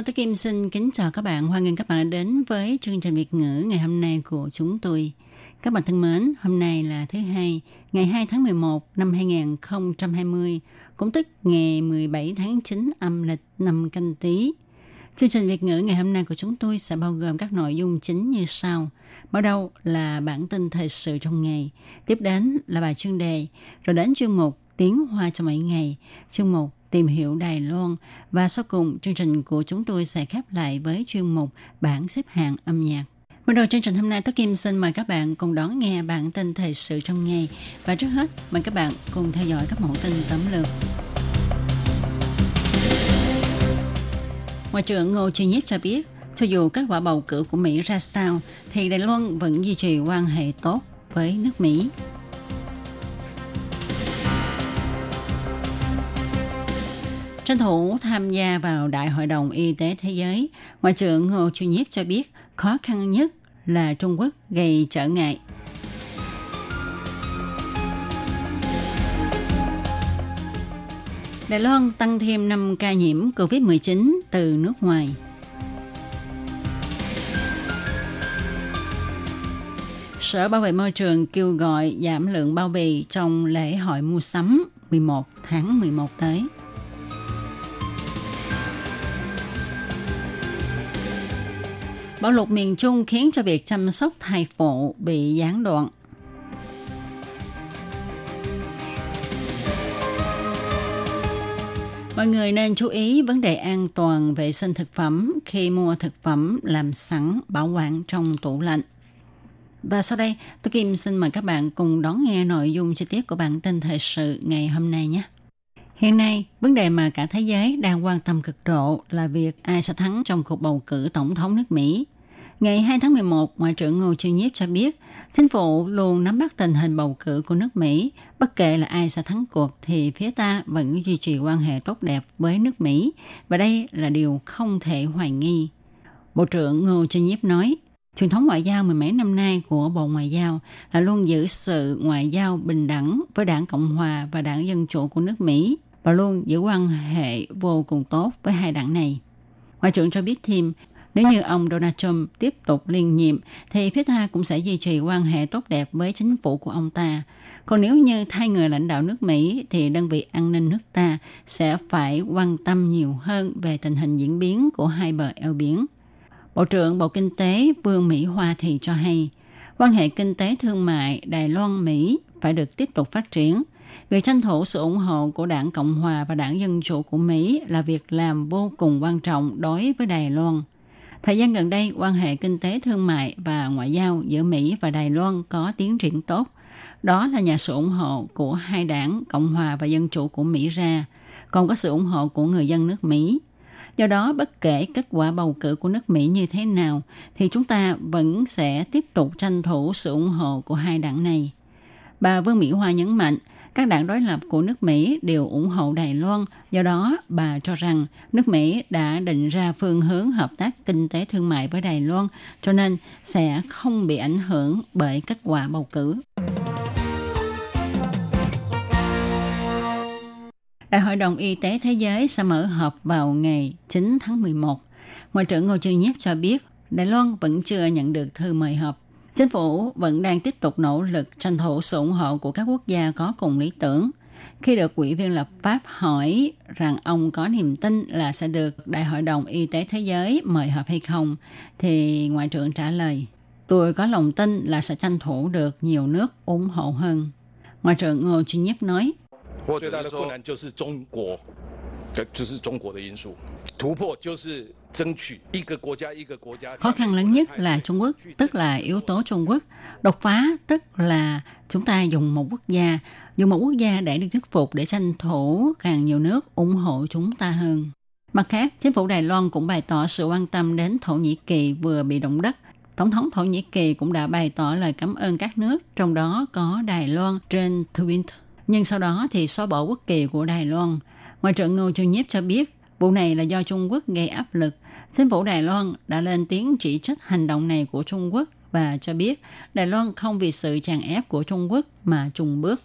Hello, tôi Kim xin kính chào các bạn. Hoan nghênh các bạn đã đến với chương trình Việt ngữ ngày hôm nay của chúng tôi. Các bạn thân mến, hôm nay là thứ hai, ngày 2 tháng 11 năm 2020, cũng tức ngày 17 tháng 9 âm lịch năm canh tí. Chương trình Việt ngữ ngày hôm nay của chúng tôi sẽ bao gồm các nội dung chính như sau. bắt đầu là bản tin thời sự trong ngày, tiếp đến là bài chuyên đề, rồi đến chuyên mục Tiếng Hoa trong mỗi ngày, chuyên mục Tìm hiểu Đài Loan và sau cùng chương trình của chúng tôi sẽ khép lại với chuyên mục Bảng xếp hạng âm nhạc. Mở đầu chương trình hôm nay, Tố Kim xin mời các bạn cùng đón nghe bản tin thời sự trong ngày. Và trước hết, mời các bạn cùng theo dõi các mẫu tin tấm lược. Ngoại trưởng Ngô Chi Nhiếp cho biết, cho dù kết quả bầu cử của Mỹ ra sao, thì Đài Loan vẫn duy trì quan hệ tốt với nước Mỹ. Tranh thủ tham gia vào Đại hội đồng Y tế Thế giới, Ngoại trưởng Ngô Chu Nhiếp cho biết khó khăn nhất là Trung Quốc gây trở ngại. Đài Loan tăng thêm 5 ca nhiễm COVID-19 từ nước ngoài. Sở Bảo vệ Môi trường kêu gọi giảm lượng bao bì trong lễ hội mua sắm 11 tháng 11 tới. Bão lụt miền Trung khiến cho việc chăm sóc thai phụ bị gián đoạn. Mọi người nên chú ý vấn đề an toàn vệ sinh thực phẩm khi mua thực phẩm làm sẵn bảo quản trong tủ lạnh. Và sau đây, tôi Kim xin mời các bạn cùng đón nghe nội dung chi tiết của bản tin thời sự ngày hôm nay nhé. Hiện nay, vấn đề mà cả thế giới đang quan tâm cực độ là việc ai sẽ thắng trong cuộc bầu cử tổng thống nước Mỹ. Ngày 2 tháng 11, Ngoại trưởng Ngô Chiêu Nhiếp cho biết, chính phủ luôn nắm bắt tình hình bầu cử của nước Mỹ. Bất kể là ai sẽ thắng cuộc thì phía ta vẫn duy trì quan hệ tốt đẹp với nước Mỹ. Và đây là điều không thể hoài nghi. Bộ trưởng Ngô Chiêu Nhiếp nói, Truyền thống ngoại giao mười mấy năm nay của Bộ Ngoại giao là luôn giữ sự ngoại giao bình đẳng với đảng Cộng Hòa và đảng Dân Chủ của nước Mỹ và luôn giữ quan hệ vô cùng tốt với hai đảng này. Ngoại trưởng cho biết thêm, nếu như ông Donald Trump tiếp tục liên nhiệm, thì phía ta cũng sẽ duy trì quan hệ tốt đẹp với chính phủ của ông ta. Còn nếu như thay người lãnh đạo nước Mỹ, thì đơn vị an ninh nước ta sẽ phải quan tâm nhiều hơn về tình hình diễn biến của hai bờ eo biển. Bộ trưởng Bộ Kinh tế Vương Mỹ Hoa thì cho hay, quan hệ kinh tế thương mại Đài Loan-Mỹ phải được tiếp tục phát triển. Việc tranh thủ sự ủng hộ của đảng Cộng Hòa và đảng Dân Chủ của Mỹ là việc làm vô cùng quan trọng đối với Đài Loan. Thời gian gần đây, quan hệ kinh tế thương mại và ngoại giao giữa Mỹ và Đài Loan có tiến triển tốt. Đó là nhờ sự ủng hộ của hai đảng Cộng Hòa và Dân Chủ của Mỹ ra, còn có sự ủng hộ của người dân nước Mỹ. Do đó, bất kể kết quả bầu cử của nước Mỹ như thế nào, thì chúng ta vẫn sẽ tiếp tục tranh thủ sự ủng hộ của hai đảng này. Bà Vương Mỹ Hoa nhấn mạnh, các đảng đối lập của nước Mỹ đều ủng hộ Đài Loan, do đó bà cho rằng nước Mỹ đã định ra phương hướng hợp tác kinh tế thương mại với Đài Loan, cho nên sẽ không bị ảnh hưởng bởi kết quả bầu cử. Đại hội đồng Y tế Thế giới sẽ mở họp vào ngày 9 tháng 11. Ngoại trưởng Ngô Chu Nhiếp cho biết Đài Loan vẫn chưa nhận được thư mời họp. Chính phủ vẫn đang tiếp tục nỗ lực tranh thủ sự ủng hộ của các quốc gia có cùng lý tưởng. Khi được ủy viên lập pháp hỏi rằng ông có niềm tin là sẽ được Đại hội đồng Y tế Thế giới mời họp hay không, thì Ngoại trưởng trả lời, tôi có lòng tin là sẽ tranh thủ được nhiều nước ủng hộ hơn. Ngoại trưởng Ngô Chuyên Nhất nói, 最 Khó khăn lớn nhất là Trung Quốc, tức là yếu tố Trung Quốc. Đột phá tức là chúng ta dùng một quốc gia, dùng một quốc gia để được thuyết phục để tranh thủ càng nhiều nước ủng hộ chúng ta hơn. Mặt khác, chính phủ Đài Loan cũng bày tỏ sự quan tâm đến Thổ Nhĩ Kỳ vừa bị động đất. Tổng thống Thổ Nhĩ Kỳ cũng đã bày tỏ lời cảm ơn các nước, trong đó có Đài Loan trên Twitter. Nhưng sau đó thì xóa bỏ quốc kỳ của Đài Loan. Ngoại trưởng Ngô Chu Nhiếp cho biết, vụ này là do Trung Quốc gây áp lực Chính phủ Đài Loan đã lên tiếng chỉ trích hành động này của Trung Quốc và cho biết Đài Loan không vì sự chèn ép của Trung Quốc mà trùng bước.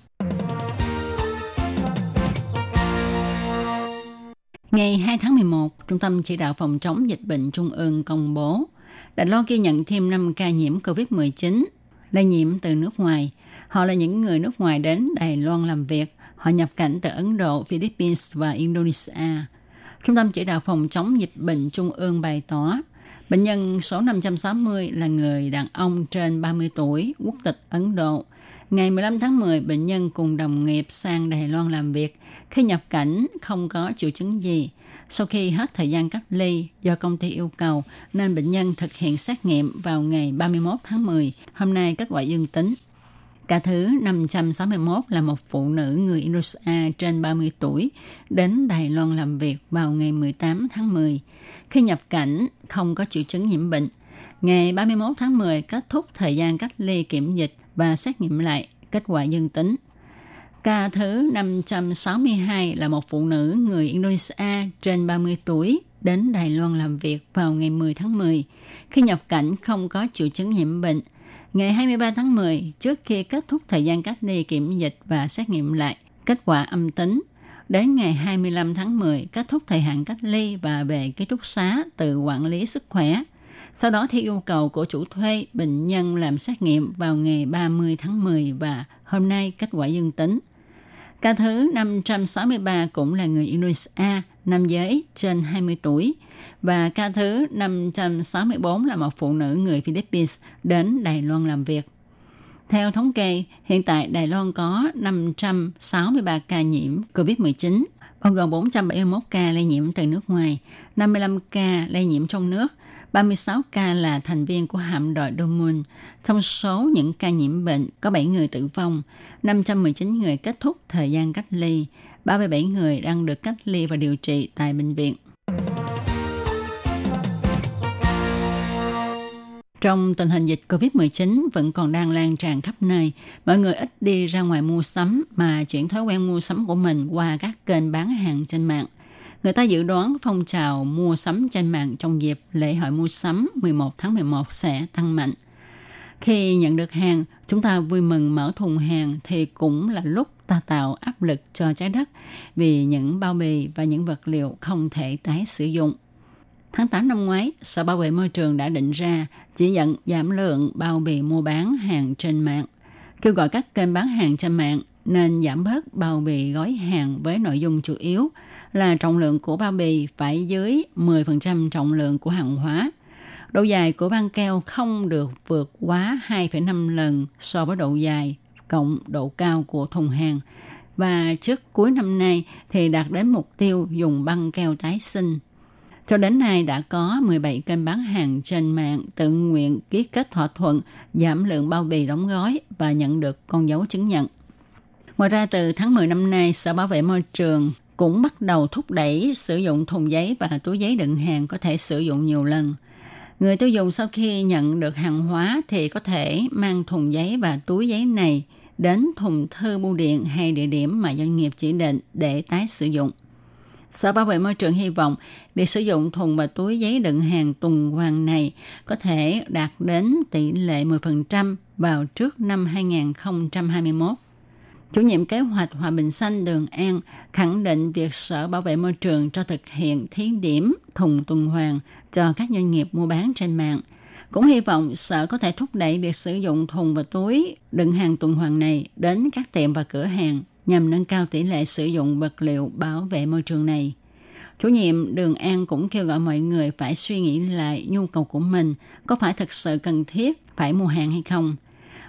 Ngày 2 tháng 11, Trung tâm Chỉ đạo Phòng chống dịch bệnh Trung ương công bố Đài Loan ghi nhận thêm 5 ca nhiễm COVID-19 lây nhiễm từ nước ngoài. Họ là những người nước ngoài đến Đài Loan làm việc. Họ nhập cảnh từ Ấn Độ, Philippines và Indonesia. Trung tâm Chỉ đạo Phòng chống dịch bệnh Trung ương bày tỏ Bệnh nhân số 560 là người đàn ông trên 30 tuổi, quốc tịch Ấn Độ. Ngày 15 tháng 10, bệnh nhân cùng đồng nghiệp sang Đài Loan làm việc. Khi nhập cảnh, không có triệu chứng gì. Sau khi hết thời gian cách ly do công ty yêu cầu, nên bệnh nhân thực hiện xét nghiệm vào ngày 31 tháng 10. Hôm nay kết quả dương tính. Ca thứ 561 là một phụ nữ người Indonesia trên 30 tuổi đến Đài Loan làm việc vào ngày 18 tháng 10. Khi nhập cảnh, không có triệu chứng nhiễm bệnh. Ngày 31 tháng 10 kết thúc thời gian cách ly kiểm dịch và xét nghiệm lại kết quả dương tính. Ca thứ 562 là một phụ nữ người Indonesia trên 30 tuổi đến Đài Loan làm việc vào ngày 10 tháng 10. Khi nhập cảnh không có triệu chứng nhiễm bệnh. Ngày 23 tháng 10, trước khi kết thúc thời gian cách ly kiểm dịch và xét nghiệm lại, kết quả âm tính. Đến ngày 25 tháng 10, kết thúc thời hạn cách ly và về ký túc xá từ quản lý sức khỏe. Sau đó theo yêu cầu của chủ thuê, bệnh nhân làm xét nghiệm vào ngày 30 tháng 10 và hôm nay kết quả dương tính. Ca thứ 563 cũng là người Indonesia, nam giới trên 20 tuổi. Và ca thứ 564 là một phụ nữ người Philippines đến Đài Loan làm việc. Theo thống kê, hiện tại Đài Loan có 563 ca nhiễm COVID-19, bao gồm 471 ca lây nhiễm từ nước ngoài, 55 ca lây nhiễm trong nước, 36 ca là thành viên của hạm đội Domun. Trong số những ca nhiễm bệnh, có 7 người tử vong, 519 người kết thúc thời gian cách ly, 37 người đang được cách ly và điều trị tại bệnh viện. Trong tình hình dịch COVID-19 vẫn còn đang lan tràn khắp nơi, mọi người ít đi ra ngoài mua sắm mà chuyển thói quen mua sắm của mình qua các kênh bán hàng trên mạng. Người ta dự đoán phong trào mua sắm trên mạng trong dịp lễ hội mua sắm 11 tháng 11 sẽ tăng mạnh. Khi nhận được hàng, chúng ta vui mừng mở thùng hàng thì cũng là lúc ta tạo áp lực cho trái đất vì những bao bì và những vật liệu không thể tái sử dụng. Tháng 8 năm ngoái, Sở Bảo vệ Môi trường đã định ra chỉ dẫn giảm lượng bao bì mua bán hàng trên mạng, kêu gọi các kênh bán hàng trên mạng nên giảm bớt bao bì gói hàng với nội dung chủ yếu là trọng lượng của bao bì phải dưới 10% trọng lượng của hàng hóa. Độ dài của băng keo không được vượt quá 2,5 lần so với độ dài cộng độ cao của thùng hàng. Và trước cuối năm nay thì đạt đến mục tiêu dùng băng keo tái sinh. Cho đến nay đã có 17 kênh bán hàng trên mạng tự nguyện ký kết thỏa thuận giảm lượng bao bì đóng gói và nhận được con dấu chứng nhận. Ngoài ra từ tháng 10 năm nay, Sở Bảo vệ Môi trường cũng bắt đầu thúc đẩy sử dụng thùng giấy và túi giấy đựng hàng có thể sử dụng nhiều lần. Người tiêu dùng sau khi nhận được hàng hóa thì có thể mang thùng giấy và túi giấy này đến thùng thư bưu điện hay địa điểm mà doanh nghiệp chỉ định để tái sử dụng. Sở Bảo vệ Môi trường hy vọng việc sử dụng thùng và túi giấy đựng hàng tuần hoàn này có thể đạt đến tỷ lệ 10% vào trước năm 2021. Chủ nhiệm kế hoạch Hòa Bình Xanh Đường An khẳng định việc Sở Bảo vệ Môi trường cho thực hiện thí điểm thùng tuần hoàn cho các doanh nghiệp mua bán trên mạng. Cũng hy vọng Sở có thể thúc đẩy việc sử dụng thùng và túi đựng hàng tuần hoàn này đến các tiệm và cửa hàng nhằm nâng cao tỷ lệ sử dụng vật liệu bảo vệ môi trường này. Chủ nhiệm Đường An cũng kêu gọi mọi người phải suy nghĩ lại nhu cầu của mình có phải thực sự cần thiết phải mua hàng hay không.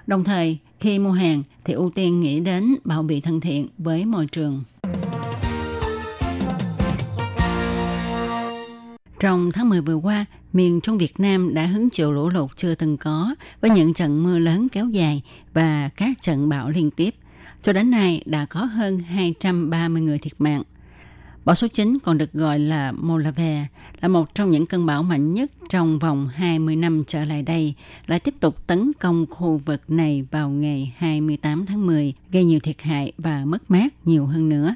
Đồng thời, khi mua hàng thì ưu tiên nghĩ đến bảo bì thân thiện với môi trường. Trong tháng 10 vừa qua, miền Trung Việt Nam đã hứng chịu lũ lụt chưa từng có với những trận mưa lớn kéo dài và các trận bão liên tiếp. Cho đến nay đã có hơn 230 người thiệt mạng. Bão số 9 còn được gọi là Molave, là một trong những cơn bão mạnh nhất trong vòng 20 năm trở lại đây, lại tiếp tục tấn công khu vực này vào ngày 28 tháng 10, gây nhiều thiệt hại và mất mát nhiều hơn nữa.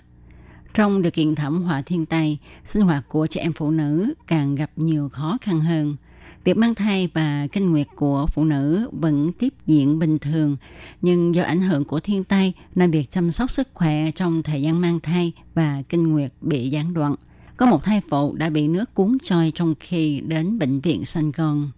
Trong điều kiện thảm họa thiên tai, sinh hoạt của trẻ em phụ nữ càng gặp nhiều khó khăn hơn. Việc mang thai và kinh nguyệt của phụ nữ vẫn tiếp diễn bình thường, nhưng do ảnh hưởng của thiên tai nên việc chăm sóc sức khỏe trong thời gian mang thai và kinh nguyệt bị gián đoạn. Có một thai phụ đã bị nước cuốn trôi trong khi đến bệnh viện sanh con.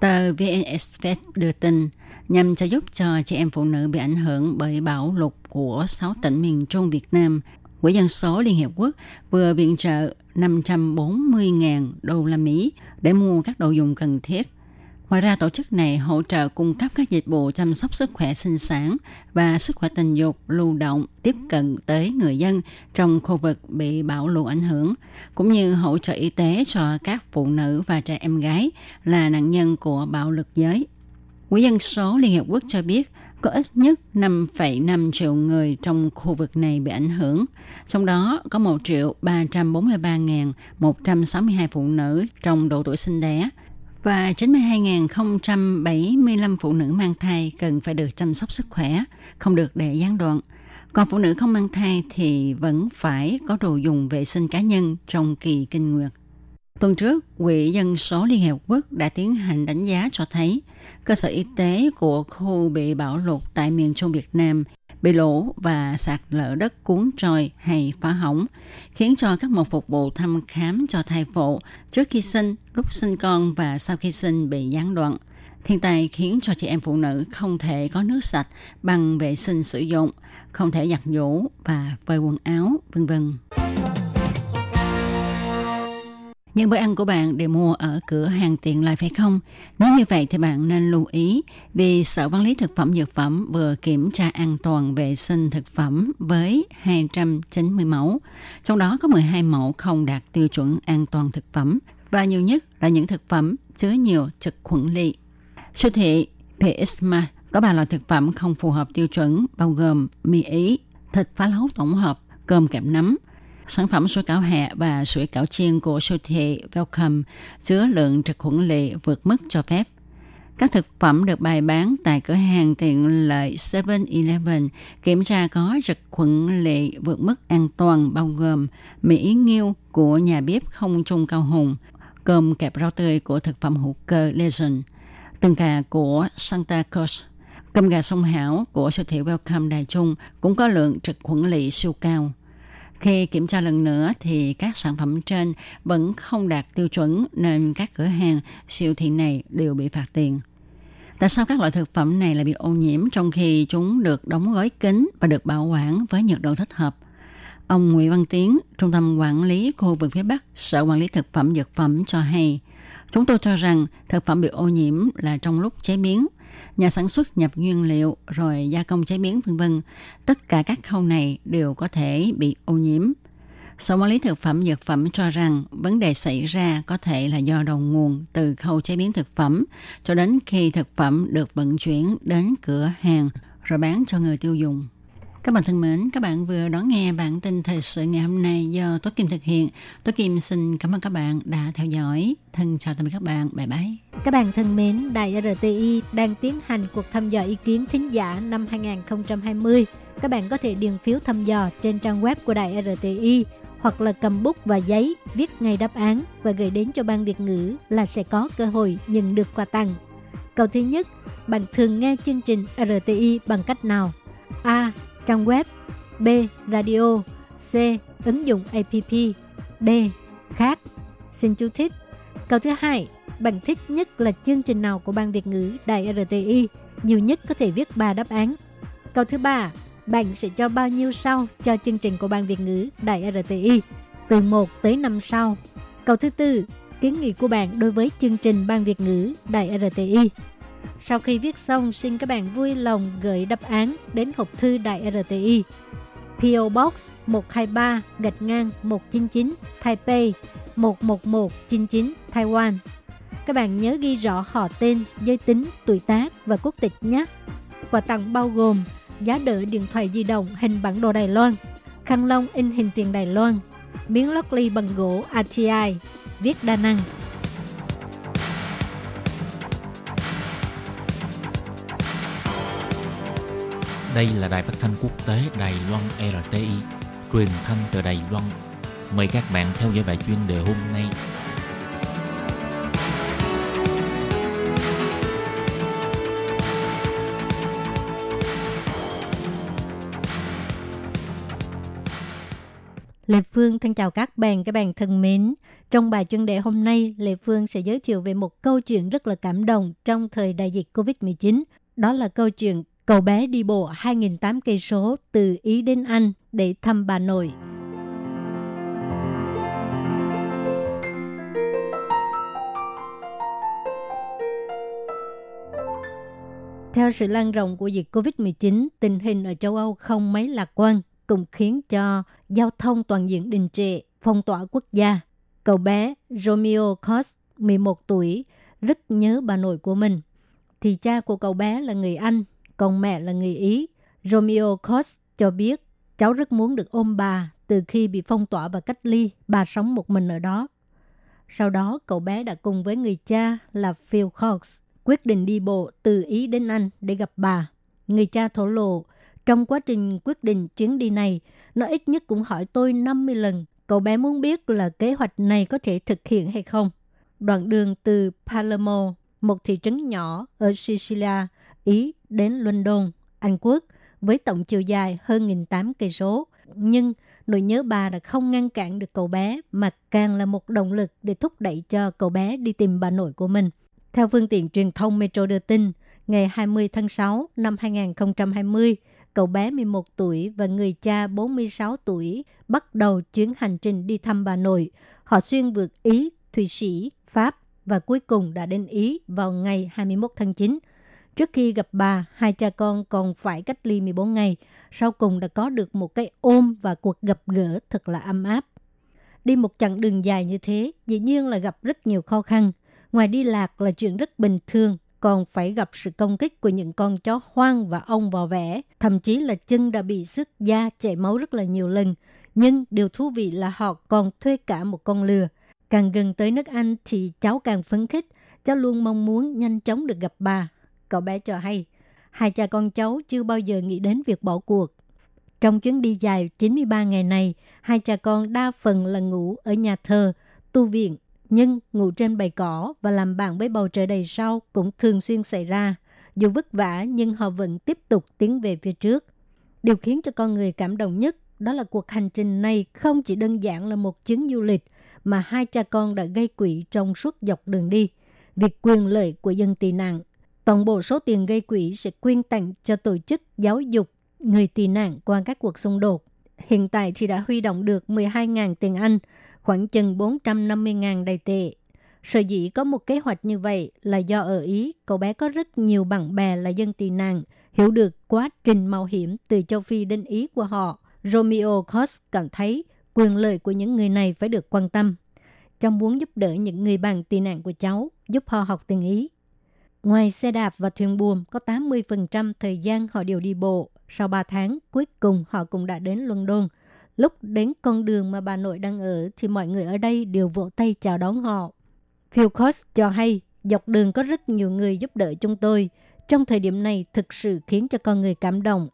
Tờ VN Express đưa tin, nhằm trợ giúp cho chị em phụ nữ bị ảnh hưởng bởi bão lụt của 6 tỉnh miền Trung Việt Nam Quỹ dân số Liên Hiệp Quốc vừa viện trợ 540.000 đô la Mỹ để mua các đồ dùng cần thiết. Ngoài ra, tổ chức này hỗ trợ cung cấp các dịch vụ chăm sóc sức khỏe sinh sản và sức khỏe tình dục lưu động tiếp cận tới người dân trong khu vực bị bão lụt ảnh hưởng, cũng như hỗ trợ y tế cho các phụ nữ và trẻ em gái là nạn nhân của bạo lực giới. Quỹ dân số Liên Hiệp Quốc cho biết có ít nhất 5,5 triệu người trong khu vực này bị ảnh hưởng. Trong đó có 1 triệu 343.162 phụ nữ trong độ tuổi sinh đẻ và 92.075 phụ nữ mang thai cần phải được chăm sóc sức khỏe, không được để gián đoạn. Còn phụ nữ không mang thai thì vẫn phải có đồ dùng vệ sinh cá nhân trong kỳ kinh nguyệt. Tuần trước, Quỹ Dân số Liên Hiệp Quốc đã tiến hành đánh giá cho thấy cơ sở y tế của khu bị bão lụt tại miền Trung Việt Nam bị lỗ và sạt lở đất cuốn trôi hay phá hỏng, khiến cho các mục phục vụ thăm khám cho thai phụ trước khi sinh, lúc sinh con và sau khi sinh bị gián đoạn. Thiên tai khiến cho chị em phụ nữ không thể có nước sạch bằng vệ sinh sử dụng, không thể giặt giũ và phơi quần áo, vân vân. Nhưng bữa ăn của bạn đều mua ở cửa hàng tiện lợi phải không? Nếu như vậy thì bạn nên lưu ý vì Sở Quản lý Thực phẩm Dược phẩm vừa kiểm tra an toàn vệ sinh thực phẩm với 290 mẫu. Trong đó có 12 mẫu không đạt tiêu chuẩn an toàn thực phẩm và nhiều nhất là những thực phẩm chứa nhiều trực khuẩn lị. Siêu thị PSMA có ba loại thực phẩm không phù hợp tiêu chuẩn bao gồm mì ý, thịt phá lấu tổng hợp, cơm kẹp nấm, sản phẩm sủi cảo hẹ và sủi cảo chiên của siêu thị Welcome chứa lượng trực khuẩn lệ vượt mức cho phép. Các thực phẩm được bày bán tại cửa hàng tiện lợi 7-Eleven kiểm tra có trực khuẩn lệ vượt mức an toàn bao gồm Mỹ nghiêu của nhà bếp không trung cao hùng, cơm kẹp rau tươi của thực phẩm hữu cơ Legend, từng cà của Santa Cruz, cơm gà sông hảo của siêu thị Welcome Đài Trung cũng có lượng trực khuẩn lệ siêu cao. Khi kiểm tra lần nữa thì các sản phẩm trên vẫn không đạt tiêu chuẩn nên các cửa hàng siêu thị này đều bị phạt tiền. Tại sao các loại thực phẩm này lại bị ô nhiễm trong khi chúng được đóng gói kín và được bảo quản với nhiệt độ thích hợp? Ông Nguyễn Văn Tiến, Trung tâm Quản lý khu vực phía Bắc, Sở Quản lý Thực phẩm Dược phẩm cho hay, chúng tôi cho rằng thực phẩm bị ô nhiễm là trong lúc chế biến nhà sản xuất nhập nguyên liệu rồi gia công chế biến vân vân, tất cả các khâu này đều có thể bị ô nhiễm. Sở quản lý thực phẩm dược phẩm cho rằng vấn đề xảy ra có thể là do đầu nguồn từ khâu chế biến thực phẩm cho đến khi thực phẩm được vận chuyển đến cửa hàng rồi bán cho người tiêu dùng. Các bạn thân mến, các bạn vừa đón nghe bản tin thời sự ngày hôm nay do Tố Kim thực hiện. Tố Kim xin cảm ơn các bạn đã theo dõi. Thân chào tạm biệt các bạn. Bye bye. Các bạn thân mến, Đài RTI đang tiến hành cuộc thăm dò ý kiến thính giả năm 2020. Các bạn có thể điền phiếu thăm dò trên trang web của Đài RTI hoặc là cầm bút và giấy viết ngay đáp án và gửi đến cho ban Việt ngữ là sẽ có cơ hội nhận được quà tặng. Câu thứ nhất, bạn thường nghe chương trình RTI bằng cách nào? A trang web, B. Radio, C. Ứng dụng app, D. Khác. Xin chú thích. Câu thứ hai, bạn thích nhất là chương trình nào của Ban Việt ngữ Đài RTI? Nhiều nhất có thể viết ba đáp án. Câu thứ ba, bạn sẽ cho bao nhiêu sao cho chương trình của Ban Việt ngữ Đài RTI? Từ 1 tới 5 sao. Câu thứ tư, kiến nghị của bạn đối với chương trình Ban Việt ngữ Đài RTI. Sau khi viết xong, xin các bạn vui lòng gửi đáp án đến hộp thư Đài RTI. PO Box 123 gạch ngang 199 Taipei 11199 Taiwan. Các bạn nhớ ghi rõ họ tên, giới tính, tuổi tác và quốc tịch nhé. Quà tặng bao gồm giá đỡ điện thoại di động hình bản đồ Đài Loan, khăn lông in hình tiền Đài Loan, miếng lót ly bằng gỗ ATI, viết đa năng. Đây là đài phát thanh quốc tế Đài Loan RTI, truyền thanh từ Đài Loan. Mời các bạn theo dõi bài chuyên đề hôm nay. Lê Phương thân chào các bạn, các bạn thân mến. Trong bài chuyên đề hôm nay, Lê Phương sẽ giới thiệu về một câu chuyện rất là cảm động trong thời đại dịch Covid-19. Đó là câu chuyện cậu bé đi bộ 2.800 cây số từ Ý đến Anh để thăm bà nội. Theo sự lan rộng của dịch COVID-19, tình hình ở châu Âu không mấy lạc quan, cũng khiến cho giao thông toàn diện đình trệ, phong tỏa quốc gia. Cậu bé Romeo Cost, 11 tuổi, rất nhớ bà nội của mình. Thì cha của cậu bé là người Anh, còn mẹ là người Ý. Romeo Cost cho biết cháu rất muốn được ôm bà từ khi bị phong tỏa và cách ly, bà sống một mình ở đó. Sau đó, cậu bé đã cùng với người cha là Phil Cox quyết định đi bộ từ Ý đến Anh để gặp bà. Người cha thổ lộ, trong quá trình quyết định chuyến đi này, nó ít nhất cũng hỏi tôi 50 lần. Cậu bé muốn biết là kế hoạch này có thể thực hiện hay không. Đoạn đường từ Palermo, một thị trấn nhỏ ở Sicilia, Ý đến London, Anh Quốc, với tổng chiều dài hơn 1.800 cây số. Nhưng nỗi nhớ bà đã không ngăn cản được cậu bé, mà càng là một động lực để thúc đẩy cho cậu bé đi tìm bà nội của mình. Theo phương tiện truyền thông Metro đưa tin, ngày 20 tháng 6 năm 2020, cậu bé 11 tuổi và người cha 46 tuổi bắt đầu chuyến hành trình đi thăm bà nội. Họ xuyên vượt Ý, Thụy Sĩ, Pháp và cuối cùng đã đến Ý vào ngày 21 tháng 9. Trước khi gặp bà, hai cha con còn phải cách ly 14 ngày. Sau cùng đã có được một cái ôm và cuộc gặp gỡ thật là ấm áp. Đi một chặng đường dài như thế, dĩ nhiên là gặp rất nhiều khó khăn. Ngoài đi lạc là chuyện rất bình thường, còn phải gặp sự công kích của những con chó hoang và ong vò vẽ. Thậm chí là chân đã bị sức da chảy máu rất là nhiều lần. Nhưng điều thú vị là họ còn thuê cả một con lừa. Càng gần tới nước Anh thì cháu càng phấn khích. Cháu luôn mong muốn nhanh chóng được gặp bà. Cậu bé cho hay, hai cha con cháu chưa bao giờ nghĩ đến việc bỏ cuộc. Trong chuyến đi dài 93 ngày này, hai cha con đa phần là ngủ ở nhà thờ, tu viện nhưng ngủ trên bầy cỏ và làm bạn với bầu trời đầy sao cũng thường xuyên xảy ra. Dù vất vả nhưng họ vẫn tiếp tục tiến về phía trước. Điều khiến cho con người cảm động nhất đó là cuộc hành trình này không chỉ đơn giản là một chuyến du lịch mà hai cha con đã gây quỹ trong suốt dọc đường đi. Việc quyền lợi của dân tị nạn. Toàn bộ số tiền gây quỹ sẽ quyên tặng cho tổ chức giáo dục người tị nạn qua các cuộc xung đột. Hiện tại thì đã huy động được 12.000 tiền Anh, khoảng chừng 450.000 đầy tệ. Sở dĩ có một kế hoạch như vậy là do ở Ý, cậu bé có rất nhiều bạn bè là dân tị nạn, hiểu được quá trình mạo hiểm từ châu Phi đến Ý của họ. Romeo Cos cảm thấy quyền lợi của những người này phải được quan tâm. Trong muốn giúp đỡ những người bạn tị nạn của cháu, giúp họ học tiếng Ý. Ngoài xe đạp và thuyền buồm, có 80% thời gian họ đều đi bộ. Sau 3 tháng, cuối cùng họ cũng đã đến London – Lúc đến con đường mà bà nội đang ở thì mọi người ở đây đều vỗ tay chào đón họ. Phil Cox cho hay dọc đường có rất nhiều người giúp đỡ chúng tôi. Trong thời điểm này thực sự khiến cho con người cảm động.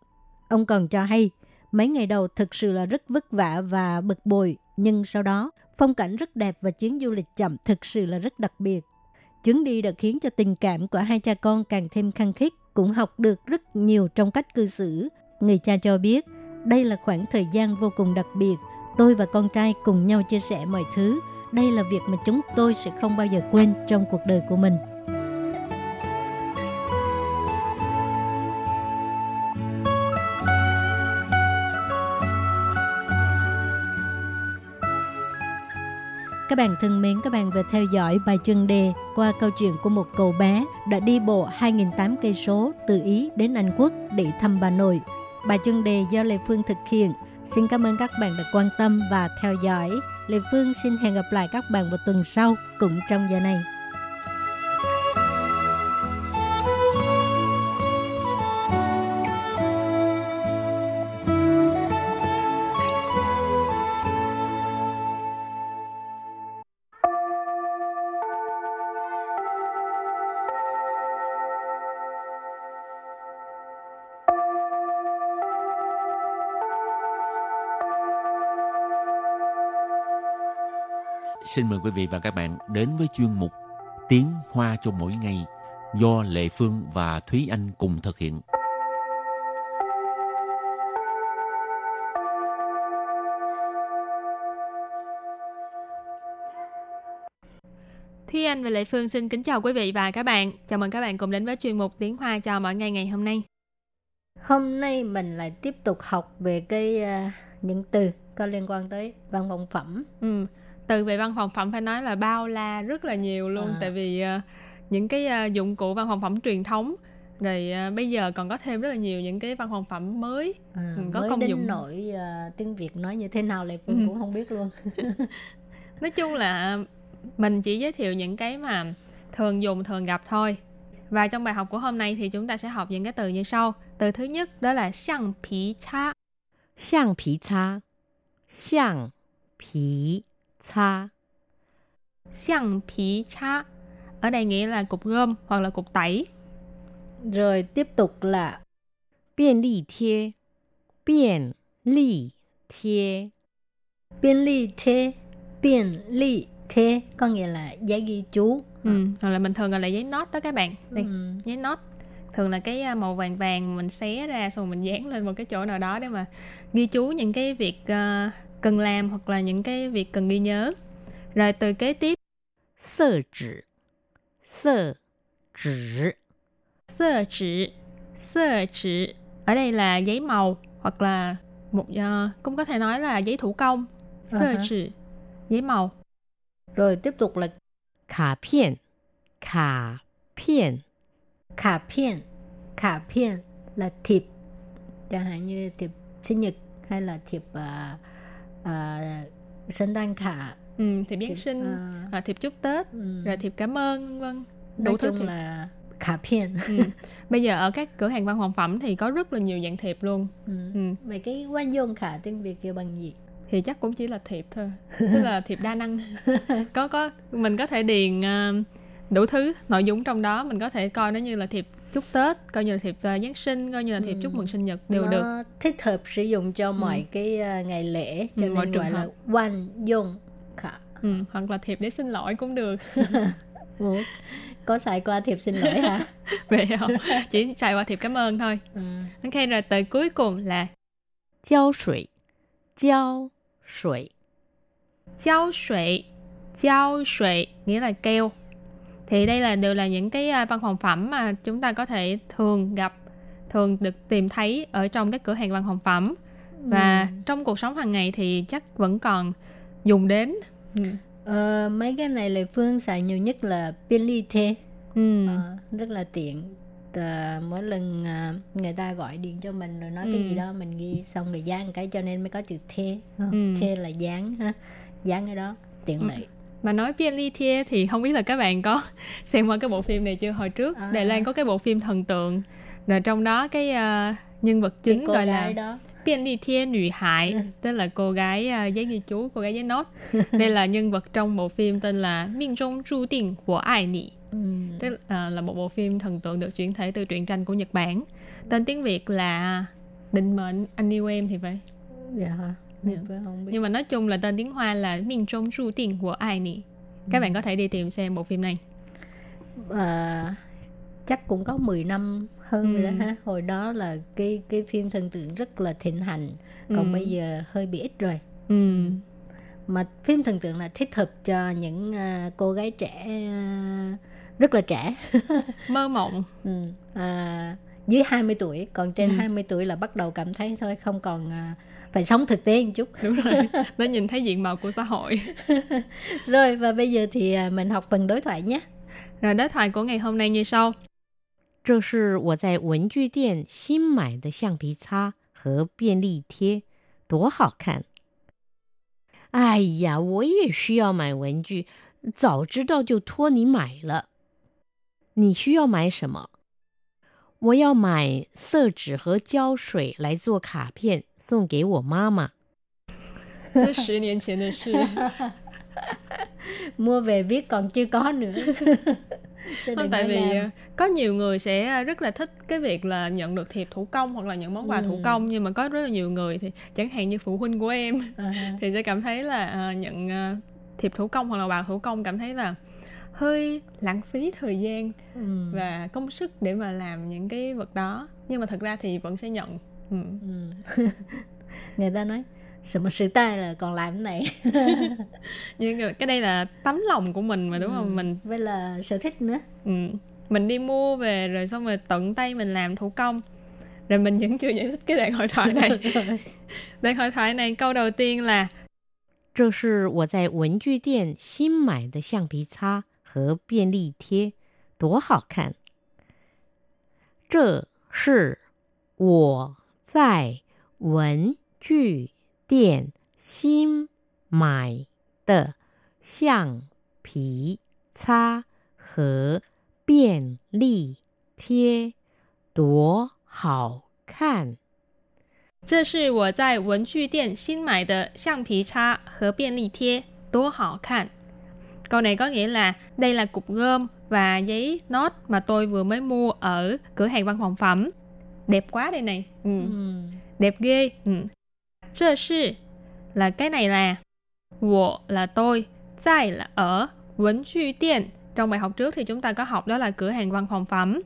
Ông còn cho hay mấy ngày đầu thực sự là rất vất vả và bực bội. Nhưng sau đó phong cảnh rất đẹp và chuyến du lịch chậm thực sự là rất đặc biệt. Chuyến đi đã khiến cho tình cảm của hai cha con càng thêm khăng khít, cũng học được rất nhiều trong cách cư xử. Người cha cho biết, đây là khoảng thời gian vô cùng đặc biệt. Tôi và con trai cùng nhau chia sẻ mọi thứ. Đây là việc mà chúng tôi sẽ không bao giờ quên trong cuộc đời của mình. Các bạn thân mến, các bạn vừa theo dõi bài chân đề qua câu chuyện của một cậu bé đã đi bộ 2.800 cây số từ Ý đến Anh Quốc để thăm bà nội. Bài chuyên đề do Lê Phương thực hiện. Xin cảm ơn các bạn đã quan tâm và theo dõi. Lê Phương xin hẹn gặp lại các bạn vào tuần sau cũng trong giờ này. Xin mời quý vị và các bạn đến với chuyên mục Tiếng Hoa cho mỗi ngày do Lệ Phương và Thúy Anh cùng thực hiện. Thúy Anh và Lệ Phương xin kính chào quý vị và các bạn. Chào mừng các bạn cùng đến với chuyên mục Tiếng Hoa cho mỗi ngày ngày hôm nay. Hôm nay mình lại tiếp tục học về cái uh, những từ có liên quan tới văn phòng phẩm. Ừ. Từ về văn phòng phẩm phải nói là bao la rất là nhiều luôn. À. tại vì uh, những cái uh, dụng cụ văn phòng phẩm truyền thống rồi uh, bây giờ còn có thêm rất là nhiều những cái văn phòng phẩm mới. À, ừ, có mới công đến dụng. nổi uh, tiếng Việt nói như thế nào lại Phương ừ. cũng không biết luôn. nói chung là mình chỉ giới thiệu những cái mà thường dùng thường gặp thôi. Và trong bài học của hôm nay thì chúng ta sẽ học những cái từ như sau. Từ thứ nhất đó là xiang pí cha. Xiang pí cha. Xiang pí cha. Xiang pí cha ở đây nghĩa là cục gom hoặc là cục tẩy. Rồi tiếp tục là biên ly thiê biên ly thiê biên ly thiê biên ly thế có nghĩa là giấy ghi chú. Ừ. hoặc là mình thường gọi là giấy nốt đó các bạn. Đây ừ. giấy nốt. Thường là cái à, màu vàng vàng mình xé ra xong mình dán lên một cái chỗ nào đó để mà ghi chú những cái việc uh, cần làm hoặc là những cái việc cần ghi nhớ. Rồi từ kế tiếp. Sơ chỉ sơ chỉ sơ chỉ sơ chỉ ở đây là giấy màu hoặc là một uh, cũng có thể nói là giấy thủ công. Sơ uh-huh. chỉ giấy màu. Rồi tiếp tục là khả phiên, khả phiên. Khả phiên, khả phiên là thiệp, chẳng hạn như thiệp sinh nhật hay là thiệp uh, uh, sinh đăng khả. Ừ, thiệp Giáng sinh, uh, thiệp chúc Tết, ừ. rồi thiệp cảm ơn, vân vân. Nói chung thiệp. là khả phiên. ừ. Bây giờ ở các cửa hàng văn phòng phẩm thì có rất là nhiều dạng thiệp luôn. Ừ. Ừ. Vậy cái quan dung khả tiếng Việt kêu bằng gì? thì chắc cũng chỉ là thiệp thôi tức là thiệp đa năng có có mình có thể điền uh, đủ thứ nội dung trong đó mình có thể coi nó như là thiệp chúc tết coi như là thiệp uh, giáng sinh coi như là thiệp ừ. chúc mừng sinh nhật đều nó được thích hợp sử dụng cho ừ. mọi cái uh, ngày lễ cho ừ, nên gọi là quan dùng khả ừ, hoặc là thiệp để xin lỗi cũng được Ủa, có xài qua thiệp xin lỗi hả vậy không chỉ xài qua thiệp cảm ơn thôi ừ. ok rồi từ cuối cùng là giao sủy giao sủy. Giao sủy, giao sủy nghĩa là keo. Thì đây là đều là những cái à, văn phòng phẩm mà chúng ta có thể thường gặp, thường được tìm thấy ở trong các cửa hàng văn phòng phẩm. Và ừ. trong cuộc sống hàng ngày thì chắc vẫn còn dùng đến. Ừ. Ờ, mấy cái này là Phương xài nhiều nhất là biên ly thê. Ừ. Ờ, rất là tiện uh, mỗi lần uh, người ta gọi điện cho mình rồi nói ừ. cái gì đó mình ghi xong rồi dán cái cho nên mới có chữ thê ừ. thê là dán ha dán cái đó tiện ừ. Mà nói Thie thì không biết là các bạn có xem qua cái bộ phim này chưa hồi trước à. Đài Loan có cái bộ phim thần tượng rồi trong đó cái uh, nhân vật chính gọi là đó. Biên Ly Thie Nữ Hải tức là cô gái uh, giấy ghi chú cô gái giấy nốt đây là nhân vật trong bộ phim tên là Minh Trung Chu Định Của Ai Nị Ừ. tức là, là một bộ phim thần tượng được chuyển thể từ truyện tranh của Nhật Bản tên tiếng Việt là định mệnh anh yêu em thì phải dạ dạ. Nhưng mà nói chung là tên tiếng Hoa là Miền Trung Ru Tiền của ai nị các ừ. bạn có thể đi tìm xem bộ phim này à, chắc cũng có 10 năm hơn ừ. rồi đó ha hồi đó là cái cái phim thần tượng rất là thịnh hành còn ừ. bây giờ hơi bị ít rồi ừ. mà phim thần tượng là thích hợp cho những uh, cô gái trẻ uh, rất là trẻ mơ mộng ừ. à, dưới 20 tuổi còn trên ừ. 20 tuổi là bắt đầu cảm thấy thôi không còn à, phải sống thực tế một chút đúng rồi nó nhìn thấy diện mạo của xã hội rồi và bây giờ thì à, mình học phần đối thoại nhé rồi đối thoại của ngày hôm nay như sau 这是我在文具店新买的橡皮擦和便利贴，多好看！哎呀，我也需要买文具，早知道就托你买了。你需要买什么？ 我要买色纸和胶水来做卡片，送给我妈妈。这十年前的事。Mua về viết còn chưa có nữa. Không, tại vì làm. có nhiều người sẽ rất là thích cái việc là nhận được thiệp thủ công hoặc là những món quà ừ. thủ công nhưng mà có rất là nhiều người thì chẳng hạn như phụ huynh của em uh-huh. thì sẽ cảm thấy là uh, nhận uh, thiệp thủ công hoặc là bào thủ công cảm thấy là hơi lãng phí thời gian ừ. và công sức để mà làm những cái vật đó nhưng mà thật ra thì vẫn sẽ nhận ừ. Ừ. người ta nói sự mà sự tay là còn làm cái này nhưng cái đây là tấm lòng của mình mà đúng ừ. không mình với là sở thích nữa ừ. mình đi mua về rồi xong rồi tận tay mình làm thủ công rồi mình vẫn chưa giải thích cái đoạn hội thoại này đoạn hội thoại này câu đầu tiên là 这是我在文具店新买的橡皮擦 和便利贴，多好看！这是我在文具店新买的橡皮擦和便利贴，多好看！这是我在文具店新买的橡皮擦和便利贴，多好看 Câu này có nghĩa là đây là cục gom và giấy nốt mà tôi vừa mới mua ở cửa hàng văn phòng phẩm. Đẹp quá đây này. Ừ. Ừ. Đẹp ghê. Ừ. Sư là cái này là Wo là tôi, zai là ở, vấn chu tiền. Trong bài học trước thì chúng ta có học đó là cửa hàng văn phòng phẩm.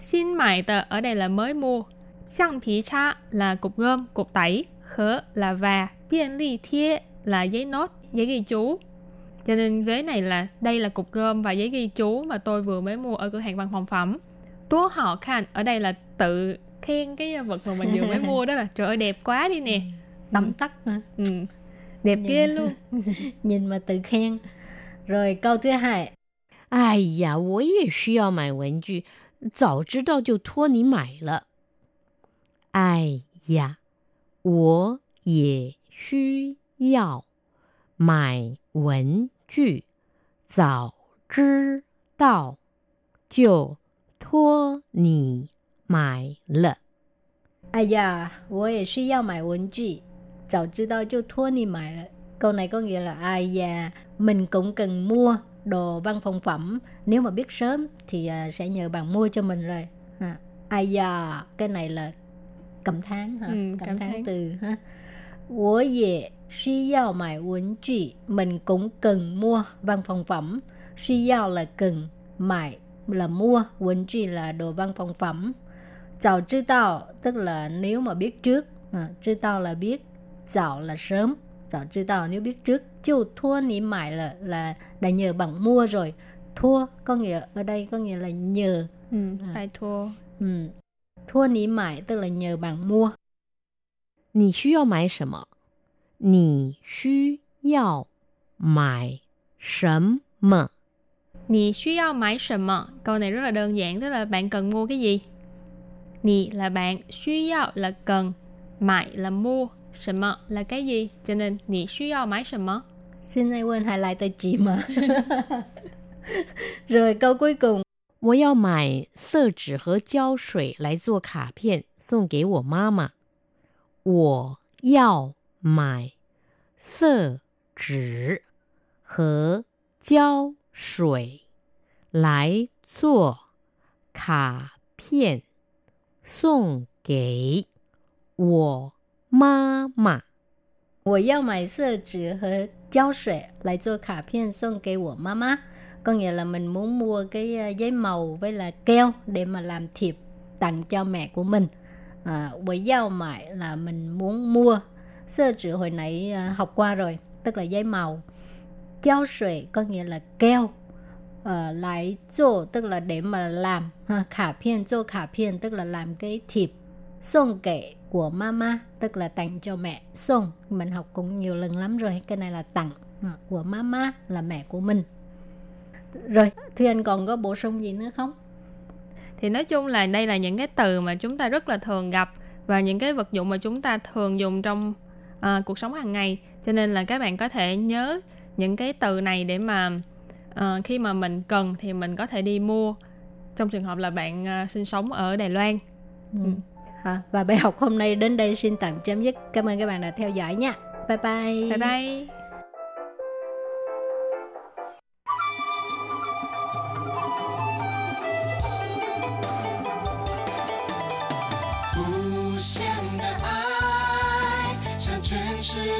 Xin mải tờ ở đây là mới mua. Xiang phí cha là cục gom, cục tẩy. Khớ là và. Biên ly thiê là giấy nốt, giấy ghi chú Cho nên vế này là đây là cục gom và giấy ghi chú mà tôi vừa mới mua ở cửa hàng văn phòng phẩm. Tố họ khan ở đây là tự khen cái vật mà mình vừa mới mua đó là trời ơi đẹp quá đi nè. Tầm tắc mà. Ừ. Đẹp ghê luôn. Nhìn mà tự khen. Rồi câu thứ hai. 哎呀，我也需要买文具，早知道就托你买了。哎呀，我也需要买文 具，早知道就托你买了。哎呀，我也需要买文具，早知道就托你买了。Câu này có nghĩa là ai da mình cũng cần mua đồ văn phòng phẩm nếu mà biết sớm thì uh, sẽ nhờ bạn mua cho mình rồi à, ai da cái này là cảm thán hả ừ, cảm, cảm thán, thán từ ha 我也 需要买文具 mình cũng cần mua văn phòng phẩm 需要 là cần mải là mua 文具 là đồ văn phòng phẩm 早知道 tức là nếu mà biết trước à, 知道 là biết 早 là sớm 早知道 nếu biết trước 就托你买了 là đã nhờ bạn mua rồi thua có nghĩa ở đây có nghĩa là nhờ ừ, à. phải thua ừ. thua ní mải tức là nhờ bạn mua 你需要买什么？ 你需要买什么？你需要买什么？Câu này rất là đơn giản, tức là bạn cần mua cái gì? Nì là bạn, suy yào là cần, mại là mua, 什么 là cái gì? Cho nên, nì suy yào mãi 什么? Xin ai quên hai lại tới chị mà. Rồi câu cuối cùng. 我要买色纸和胶水来做卡片，送给我妈妈。我要买 色纸和胶水来做卡片，送给我妈妈。我要买色纸和胶水来做卡片送给我妈妈。có nghĩa là mình muốn mua cái giấy màu với là keo để mà làm thiệp tặng cho mẹ của mình à, với giao mại là mình muốn mua sơ trữ hồi nãy ờ, học qua rồi tức là giấy màu. Giao sủy có nghĩa là keo ờ, uh, lại cho tức là để mà làm ha, khả phiên cho khả phiên tức là làm cái thiệp song kệ của mama tức là tặng cho mẹ song mình học cũng nhiều lần lắm rồi cái này là tặng ờ, của mama là mẹ của mình. Rồi thì anh còn có bổ sung gì nữa không? Thì nói chung là đây là những cái từ mà chúng ta rất là thường gặp và những cái vật dụng mà chúng ta thường dùng trong uh, cuộc sống hàng ngày cho nên là các bạn có thể nhớ những cái từ này để mà uh, khi mà mình cần thì mình có thể đi mua trong trường hợp là bạn uh, sinh sống ở Đài Loan. Ừ. Ừ. À, và bài học hôm nay đến đây xin tạm chấm dứt. Cảm ơn các bạn đã theo dõi nha. Bye bye. Bye bye.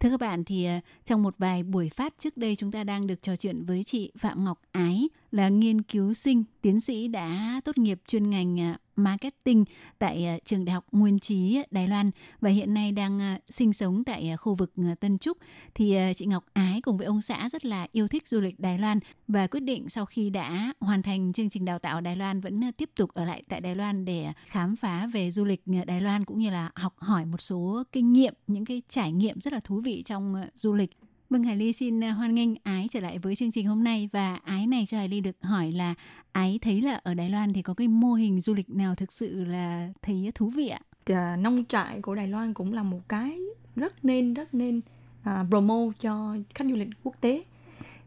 Thưa các bạn thì à, trong một vài buổi phát trước đây chúng ta đang được trò chuyện với chị Phạm Ngọc Ái là nghiên cứu sinh, tiến sĩ đã tốt nghiệp chuyên ngành à, marketing tại à, trường đại học Nguyên Trí à, Đài Loan và hiện nay đang sinh sống tại khu vực Tân Trúc. Thì chị Ngọc Ái cùng với ông xã rất là yêu thích du lịch Đài Loan và quyết định sau khi đã hoàn thành chương trình đào tạo Đài Loan vẫn tiếp tục ở lại tại Đài Loan để khám phá về du lịch Đài Loan cũng như là học hỏi một số kinh nghiệm những cái trải nghiệm rất là thú vị trong du lịch. Vâng, Hải Ly xin à, hoan nghênh Ái trở lại với chương trình hôm nay và Ái này cho Hải Ly được hỏi là Ái thấy là ở Đài Loan thì có cái mô hình du lịch nào thực sự là thấy thú vị ạ? À, nông trại của Đài Loan cũng là một cái rất nên rất nên à, promo cho khách du lịch quốc tế.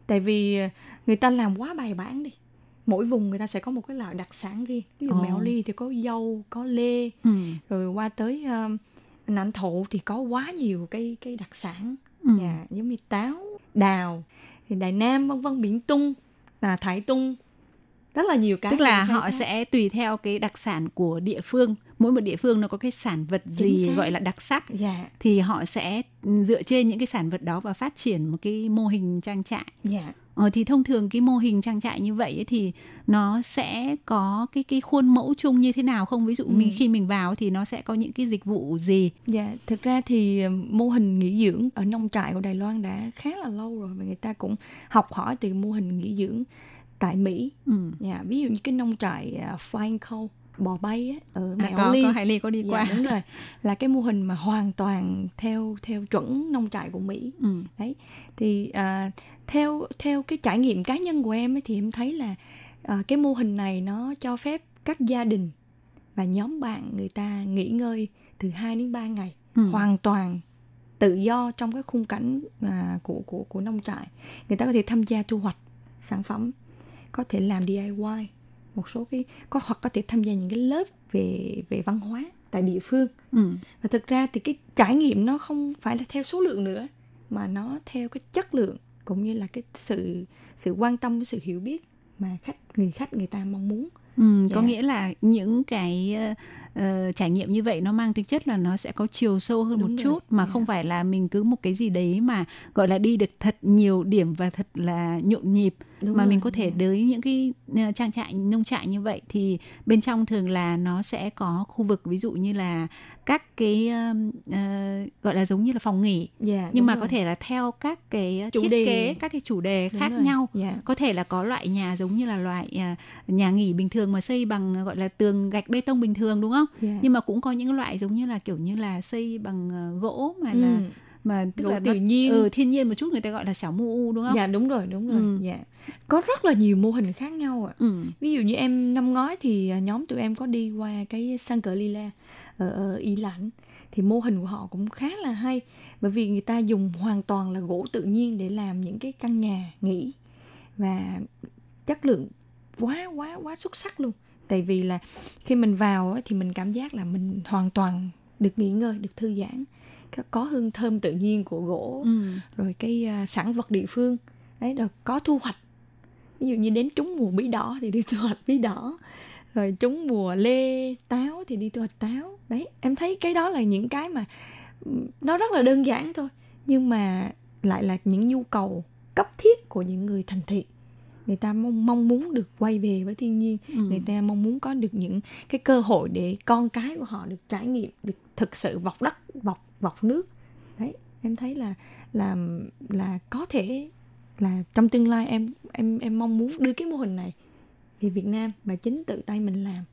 Tại vì à, người ta làm quá bài bản đi. Mỗi vùng người ta sẽ có một cái loại đặc sản riêng. Ví dụ oh. Mèo Ly thì có dâu, có lê, ừ. rồi qua tới uh, Nạnh Thụ thì có quá nhiều cái cái đặc sản ừ. dạ, giống như táo đào thì đài nam vân vân biển tung là thải tung rất là nhiều cái tức là họ khác. sẽ tùy theo cái đặc sản của địa phương mỗi một địa phương nó có cái sản vật gì gọi là đặc sắc dạ. thì họ sẽ dựa trên những cái sản vật đó và phát triển một cái mô hình trang trại dạ. Ờ, thì thông thường cái mô hình trang trại như vậy ấy, thì nó sẽ có cái cái khuôn mẫu chung như thế nào không? Ví dụ ừ. mình khi mình vào thì nó sẽ có những cái dịch vụ gì? Dạ, thực ra thì ờ, mô hình nghỉ dưỡng ở nông trại của Đài Loan đã khá là lâu rồi và người ta cũng học hỏi từ mô hình nghỉ dưỡng tại Mỹ. Ừ. Dạ, ví dụ như cái nông trại uh, Flying Cow bò bay á, ở mẹ à, có, ly. có hải ly có đi dạ, qua. đúng rồi. Là cái mô hình mà hoàn toàn theo theo chuẩn nông trại của mỹ. Ừ. đấy. Thì uh, theo theo cái trải nghiệm cá nhân của em ấy, thì em thấy là uh, cái mô hình này nó cho phép các gia đình và nhóm bạn người ta nghỉ ngơi từ 2 đến 3 ngày ừ. hoàn toàn tự do trong cái khung cảnh à, của của của nông trại. Người ta có thể tham gia thu hoạch sản phẩm có thể làm DIY một số cái có hoặc có thể tham gia những cái lớp về về văn hóa tại địa phương ừ. và thực ra thì cái trải nghiệm nó không phải là theo số lượng nữa mà nó theo cái chất lượng cũng như là cái sự sự quan tâm với sự hiểu biết mà khách người khách người ta mong muốn Ừ, yeah. có dạ. nghĩa là những cái uh, trải nghiệm như vậy nó mang tính chất là nó sẽ có chiều sâu hơn Đúng một rồi. chút mà yeah. không dạ. phải là mình cứ một cái gì đấy mà gọi là đi được thật nhiều điểm và thật là nhộn nhịp Đúng mà rồi. mình có thể. Dạ. tới những cái uh, trang trại nông trại như vậy thì bên trong thường là nó sẽ có khu vực ví dụ như là các cái uh, uh, gọi là giống như là phòng nghỉ yeah, nhưng mà rồi. có thể là theo các cái chủ thiết đề. kế các cái chủ đề đúng khác rồi. nhau yeah. có thể là có loại nhà giống như là loại uh, nhà nghỉ bình thường mà xây bằng gọi là tường gạch bê tông bình thường đúng không yeah. nhưng mà cũng có những loại giống như là kiểu như là xây bằng uh, gỗ mà ừ. là mà tức Gỗ là tự nhiên. Ừ, thiên nhiên một chút người ta gọi là xảo mu u đúng không? Dạ đúng rồi đúng rồi. Ừ. dạ. Có rất là nhiều mô hình khác nhau ạ. Ừ. ví dụ như em năm ngoái thì nhóm tụi em có đi qua cái sang cờ lila ở, ở ý lãnh thì mô hình của họ cũng khá là hay bởi vì người ta dùng hoàn toàn là gỗ tự nhiên để làm những cái căn nhà nghỉ. Và chất lượng quá quá quá xuất sắc luôn tại vì là khi mình vào thì mình cảm giác là mình hoàn toàn được nghỉ ngơi được thư giãn. Có hương thơm tự nhiên của gỗ ừ. rồi cái uh, sản vật địa phương. Đấy rồi có thu hoạch. Ví dụ như đến trúng mùa bí đỏ thì đi thu hoạch bí đỏ. Rồi trúng mùa lê táo thì đi thu hoạch táo. Đấy em thấy cái đó là những cái mà nó rất là đơn giản thôi. Nhưng mà lại là những nhu cầu cấp thiết của những người thành thị người ta mong mong muốn được quay về với thiên nhiên ừ. người ta mong muốn có được những cái cơ hội để con cái của họ được trải nghiệm được thực sự vọc đất vọc vọc nước đấy em thấy là là là có thể là trong tương lai em em em mong muốn đưa cái mô hình này về Việt Nam và chính tự tay mình làm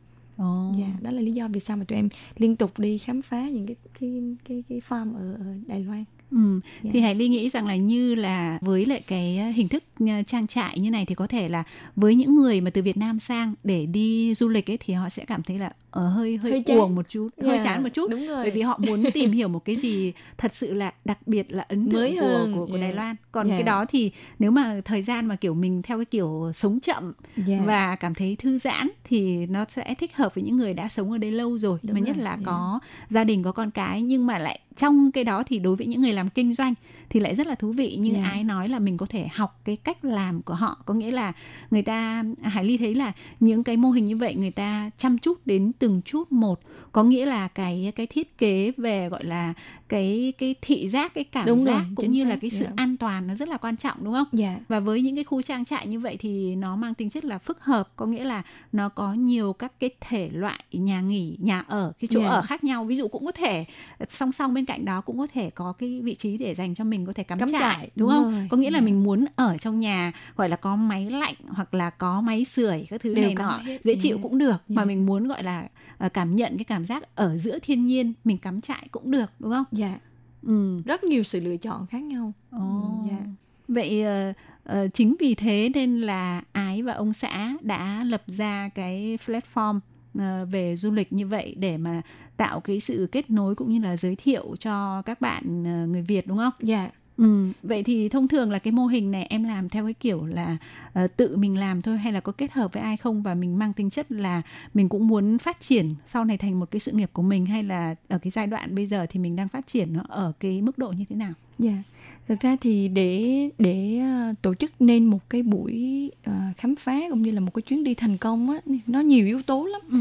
Oh. Dạ, đó là lý do vì sao mà tụi em liên tục đi khám phá những cái cái cái cái farm ở, ở Đài Loan. Ừ. Yeah. Dạ. Thì Hải Ly nghĩ rằng là như là với lại cái ờ, hình thức ờ, trang trại như này thì có thể là với những người mà từ Việt Nam sang để đi du lịch ấy thì họ sẽ cảm thấy là ở ờ, hơi hơi, hơi uổng một chút, yeah. hơi chán một chút. Đúng rồi. Bởi vì họ muốn tìm hiểu một cái gì thật sự là đặc biệt là ấn tượng Mới của hơn. của, của yeah. Đài Loan. Còn yeah. cái đó thì nếu mà thời gian mà kiểu mình theo cái kiểu sống chậm yeah. và cảm thấy thư giãn thì nó sẽ thích hợp với những người đã sống ở đây lâu rồi, Đúng mà nhất là yeah. có gia đình có con cái nhưng mà lại trong cái đó thì đối với những người làm kinh doanh thì lại rất là thú vị như yeah. ái nói là mình có thể học cái cách làm của họ có nghĩa là người ta hải ly thấy là những cái mô hình như vậy người ta chăm chút đến từng chút một. Có nghĩa là cái cái thiết kế về gọi là cái cái thị giác cái cảm đúng giác rồi, cũng như xác. là cái sự yeah. an toàn nó rất là quan trọng đúng không? Yeah. Và với những cái khu trang trại như vậy thì nó mang tính chất là phức hợp, có nghĩa là nó có nhiều các cái thể loại nhà nghỉ, nhà ở, cái chỗ yeah. ở khác nhau. Ví dụ cũng có thể song song bên cạnh đó cũng có thể có cái vị trí để dành cho mình có thể cắm, cắm trại, trại đúng, đúng không? Rồi. Có nghĩa là yeah. mình muốn ở trong nhà gọi là có máy lạnh hoặc là có máy sưởi các thứ Đều này nọ dễ chịu yeah. cũng được yeah. mà mình muốn gọi là uh, cảm nhận cái cảm giác ở giữa thiên nhiên mình cắm trại cũng được đúng không? Dạ. Ừ. Rất nhiều sự lựa chọn khác nhau. Oh. Yeah. Vậy uh, uh, chính vì thế nên là Ái và ông xã đã lập ra cái platform uh, về du lịch như vậy để mà tạo cái sự kết nối cũng như là giới thiệu cho các bạn uh, người Việt đúng không? Dạ. Yeah. Ừ, vậy thì thông thường là cái mô hình này em làm theo cái kiểu là uh, tự mình làm thôi hay là có kết hợp với ai không và mình mang tính chất là mình cũng muốn phát triển sau này thành một cái sự nghiệp của mình hay là ở cái giai đoạn bây giờ thì mình đang phát triển nó ở cái mức độ như thế nào? Dạ. Yeah. Thực ra thì để để uh, tổ chức nên một cái buổi uh, khám phá cũng như là một cái chuyến đi thành công á nó nhiều yếu tố lắm. Ừ.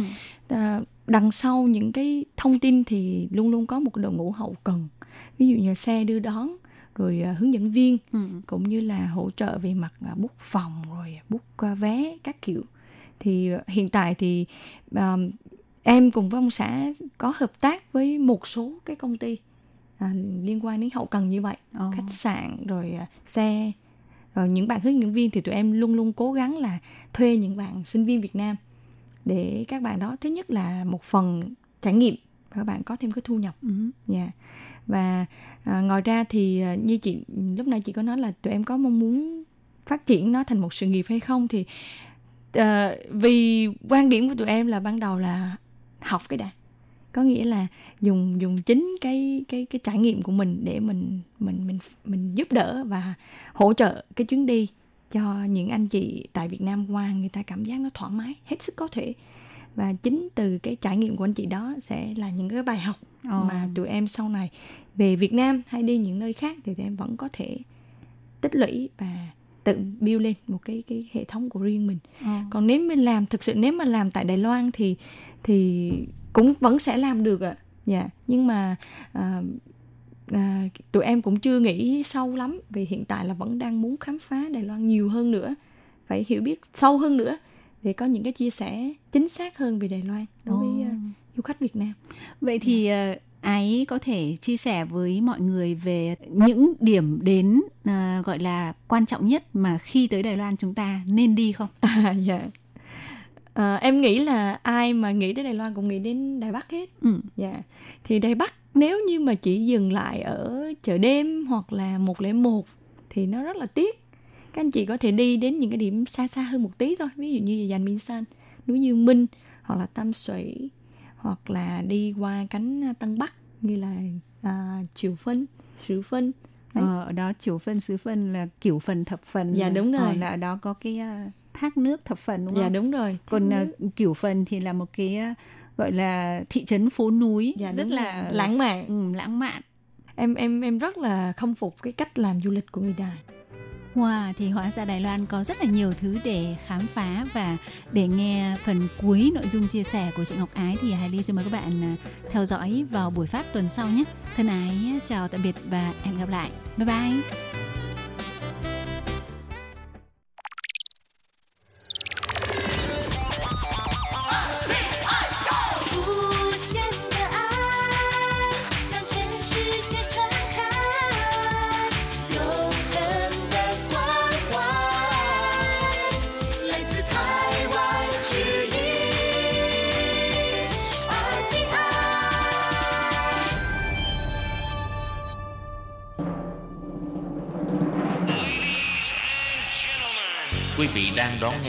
Uh, đằng sau những cái thông tin thì luôn luôn có một đội ngũ hậu cần ví dụ như xe đưa đón rồi uh, hướng dẫn viên ừ. cũng như là hỗ trợ về mặt uh, book phòng rồi book uh, vé các kiểu thì hiện tại thì uh, em cùng với ông xã có hợp tác với một số cái công ty uh, liên quan đến hậu cần như vậy oh. khách sạn rồi uh, xe rồi những bạn hướng dẫn viên thì tụi em luôn luôn cố gắng là thuê những bạn sinh viên Việt Nam để các bạn đó thứ nhất là một phần trải nghiệm và các bạn có thêm cái thu nhập. Ừ. Yeah và à, ngoài ra thì à, như chị lúc nãy chị có nói là tụi em có mong muốn phát triển nó thành một sự nghiệp hay không thì à, vì quan điểm của tụi em là ban đầu là học cái đã có nghĩa là dùng dùng chính cái cái cái trải nghiệm của mình để mình mình mình mình giúp đỡ và hỗ trợ cái chuyến đi cho những anh chị tại Việt Nam qua người ta cảm giác nó thoải mái hết sức có thể và chính từ cái trải nghiệm của anh chị đó sẽ là những cái bài học oh. mà tụi em sau này về Việt Nam hay đi những nơi khác thì tụi em vẫn có thể tích lũy và tự build lên một cái cái hệ thống của riêng mình. Oh. Còn nếu mình làm thực sự nếu mà làm tại Đài Loan thì thì cũng vẫn sẽ làm được ạ. À. Dạ, yeah. nhưng mà uh, à, tụi em cũng chưa nghĩ sâu lắm vì hiện tại là vẫn đang muốn khám phá Đài Loan nhiều hơn nữa phải hiểu biết sâu hơn nữa để có những cái chia sẻ chính xác hơn về Đài Loan đối với uh, du khách Việt Nam. Vậy thì uh, ái có thể chia sẻ với mọi người về những điểm đến uh, gọi là quan trọng nhất mà khi tới Đài Loan chúng ta nên đi không? À, dạ. À, em nghĩ là ai mà nghĩ tới Đài Loan cũng nghĩ đến Đài Bắc hết. Ừ. Dạ. Thì Đài Bắc nếu như mà chỉ dừng lại ở chợ đêm hoặc là một lẻ một thì nó rất là tiếc các anh chị có thể đi đến những cái điểm xa xa hơn một tí thôi ví dụ như dàn Minh San núi Dương Minh hoặc là Tam 水 hoặc là đi qua cánh à, Tân Bắc như là à, Triều Phân Sứ Phân. Ờ, ở đó Triều Phân Sứ Phân là kiểu phần thập phần dạ đúng rồi. ờ, là ở đó có cái uh, thác nước thập phần đúng dạ, không? dạ đúng rồi. Còn uh, kiểu phần thì là một cái uh, gọi là thị trấn phố núi dạ, rất là lãng mạn. Ừ, lãng mạn. Em em em rất là khâm phục cái cách làm du lịch của người Đài Wow, thì hóa ra Đài Loan có rất là nhiều thứ để khám phá và để nghe phần cuối nội dung chia sẻ của chị Ngọc Ái thì Hải Ly xin mời các bạn à, theo dõi vào buổi phát tuần sau nhé. Thân ái, chào tạm biệt và hẹn gặp lại. Bye bye.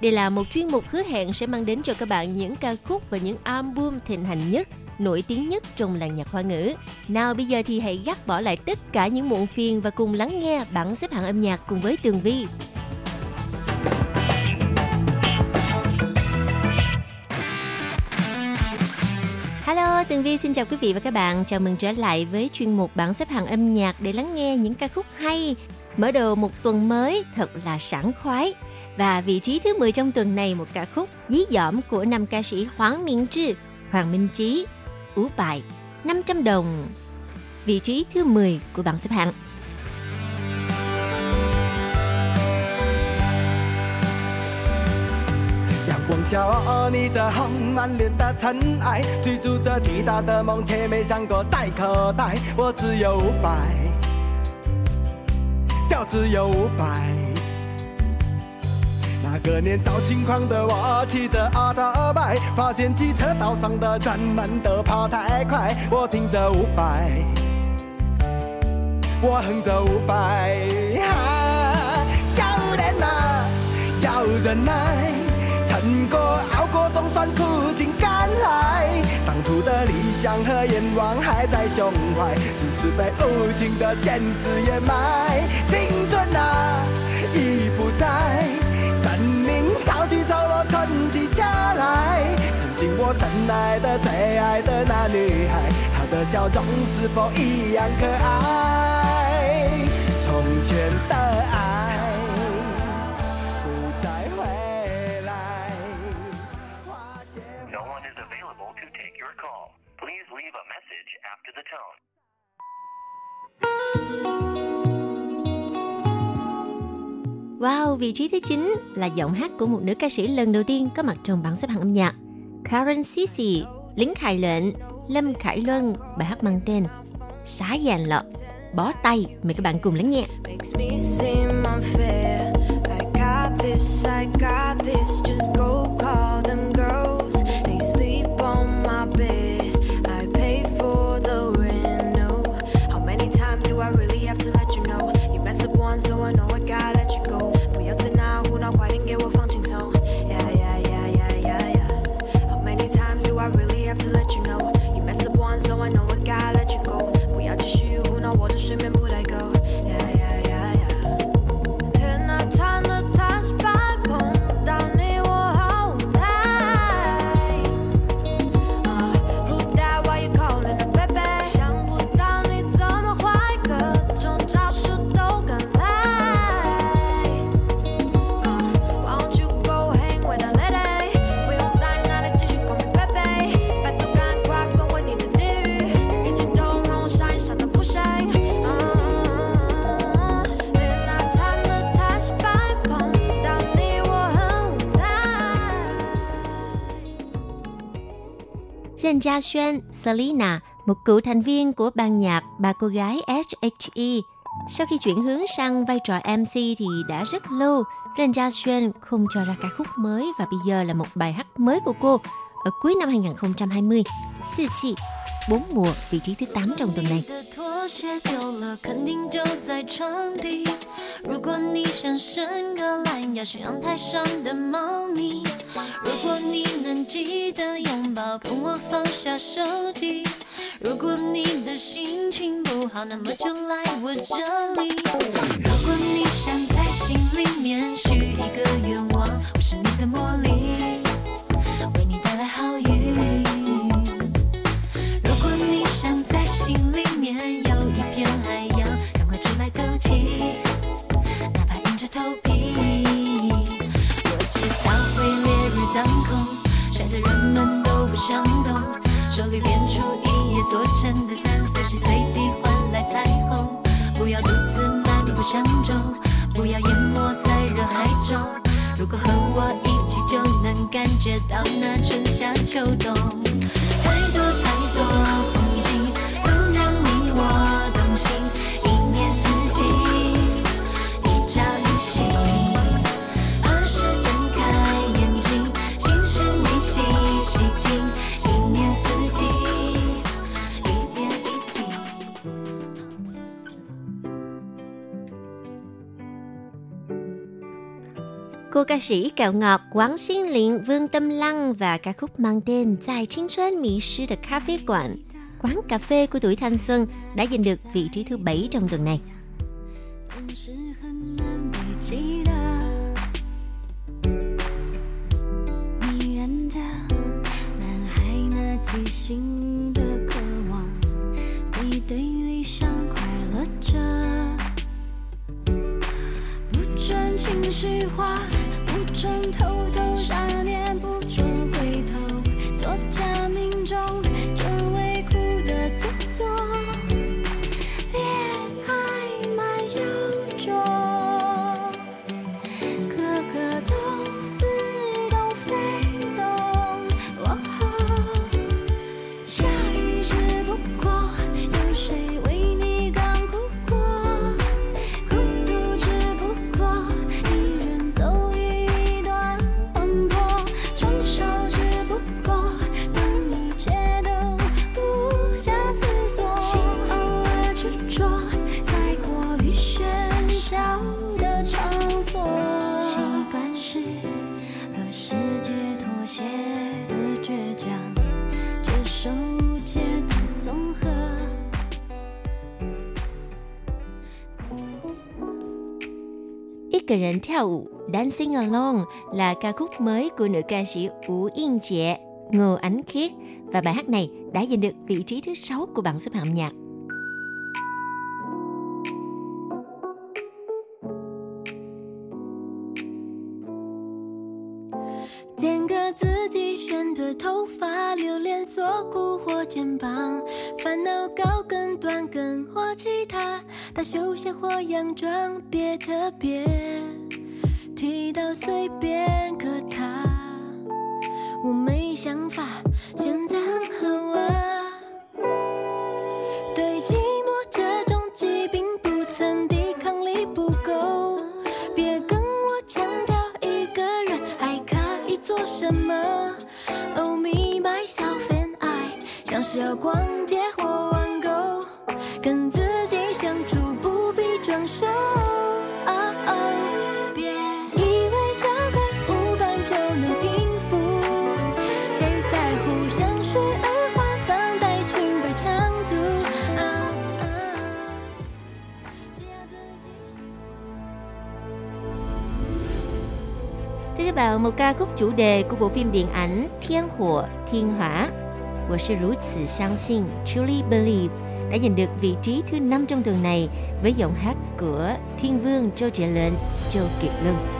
Đây là một chuyên mục hứa hẹn sẽ mang đến cho các bạn những ca khúc và những album thịnh hành nhất nổi tiếng nhất trong làng nhạc hoa ngữ. Nào bây giờ thì hãy gác bỏ lại tất cả những muộn phiền và cùng lắng nghe bảng xếp hạng âm nhạc cùng với Tường Vi. Hello, Tường Vi xin chào quý vị và các bạn. Chào mừng trở lại với chuyên mục bảng xếp hạng âm nhạc để lắng nghe những ca khúc hay. Mở đầu một tuần mới thật là sảng khoái. Và vị trí thứ 10 trong tuần này một ca khúc dí dỏm của nam ca sĩ Hoàng Minh Trư, Hoàng Minh Trí, Ú bài 500 đồng. Vị trí thứ 10 của bảng xếp hạng. 阳光下，你这很满脸的尘埃，追逐着巨大的梦，却没想过带口袋。我只有五百，就只有五百。 那个年少轻狂的我，骑着阿达拜，发现机车道上的人们都跑太快。我听着伍佰，我哼着伍佰，少年啊，要忍耐，撑过熬过冬酸苦尽甘来。当初的理想和愿望还在胸怀，只是被无情的现实掩埋。青春啊，已不在。生命潮起潮落，春季家来。曾经我深爱的、最爱的那女孩，她的笑容是否一样可爱？从前的爱不再回来。No one is available to take your call. Please leave a message after the tone. Wow, vị trí thứ 9 là giọng hát của một nữ ca sĩ lần đầu tiên có mặt trong bảng xếp hạng âm nhạc. Karen Sisi, Lính Khải Lệnh, Lâm Khải Luân, bài hát mang tên Xá Giàn Lọ, Bó Tay. Mời các bạn cùng lắng nghe. makes me seem unfair. I got this, I got this. Ren Gia Xuân, Selena, một cựu thành viên của ban nhạc ba cô gái SHE. Sau khi chuyển hướng sang vai trò MC thì đã rất lâu, Ren Gia Xuân không cho ra ca khúc mới và bây giờ là một bài hát mới của cô ở cuối năm 2020. Sư chị. Bốn mùa, vị trí thứ 8 trong tuần này. 你的拖鞋丢了，肯定就在床底。如果你想伸个懒腰，去阳台上的猫咪。如果你能记得拥抱，跟我放下手机。如果你的心情不好，那么就来我这里。如果你想在心里面许一个愿望，我是你的魔力，为你带来好运。到那春夏秋冬。太多太 ca sĩ kẹo ngọt Quán Xin Liên, Vương Tâm Lăng và ca khúc mang tên Tại青春迷失的咖啡馆, quán cà phê của tuổi thanh xuân đã giành được vị trí thứ bảy trong tuần này. 情绪化， 不准个人跳舞 Dancing Alone là ca khúc mới của nữ ca sĩ Vũ Yên Chệ, Ngô Ánh Khiết và bài hát này đã giành được vị trí thứ sáu của bảng xếp hạng nhạc. 剪个自己选的头发，留连锁骨或肩膀，烦恼高 短跟或吉他，大休闲或洋装，别特别，提到随便可他，我没想法，现在很好啊。对寂寞这种疾病，不曾抵抗力不够，别跟我强调一个人还可以做什么。Oh me myself and I，像是要光。vào một ca khúc chủ đề của bộ phim điện ảnh Thiên Hỏa Thiên Hỏa. Tôi sẽ rú sự Truly Believe đã giành được vị trí thứ 5 trong tuần này với giọng hát của Thiên Vương Châu Trẻ Lệnh, Châu Kiệt Lương.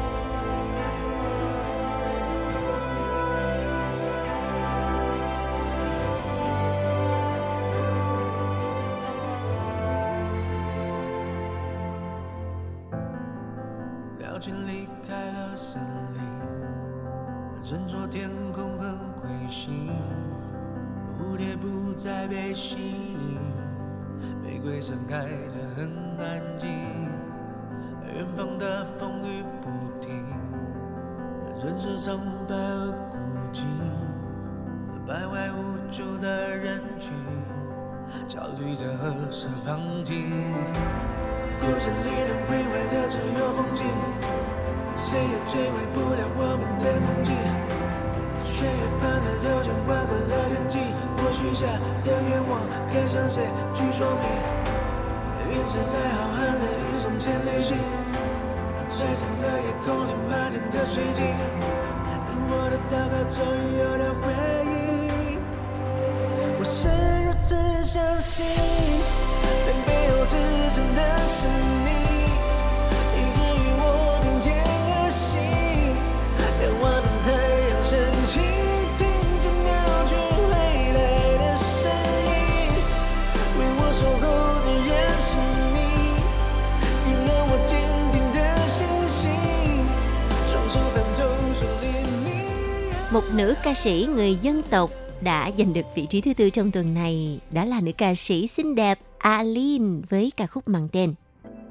ca sĩ người dân tộc đã giành được vị trí thứ tư trong tuần này. Đó là nữ ca sĩ xinh đẹp Aline với ca khúc mang tên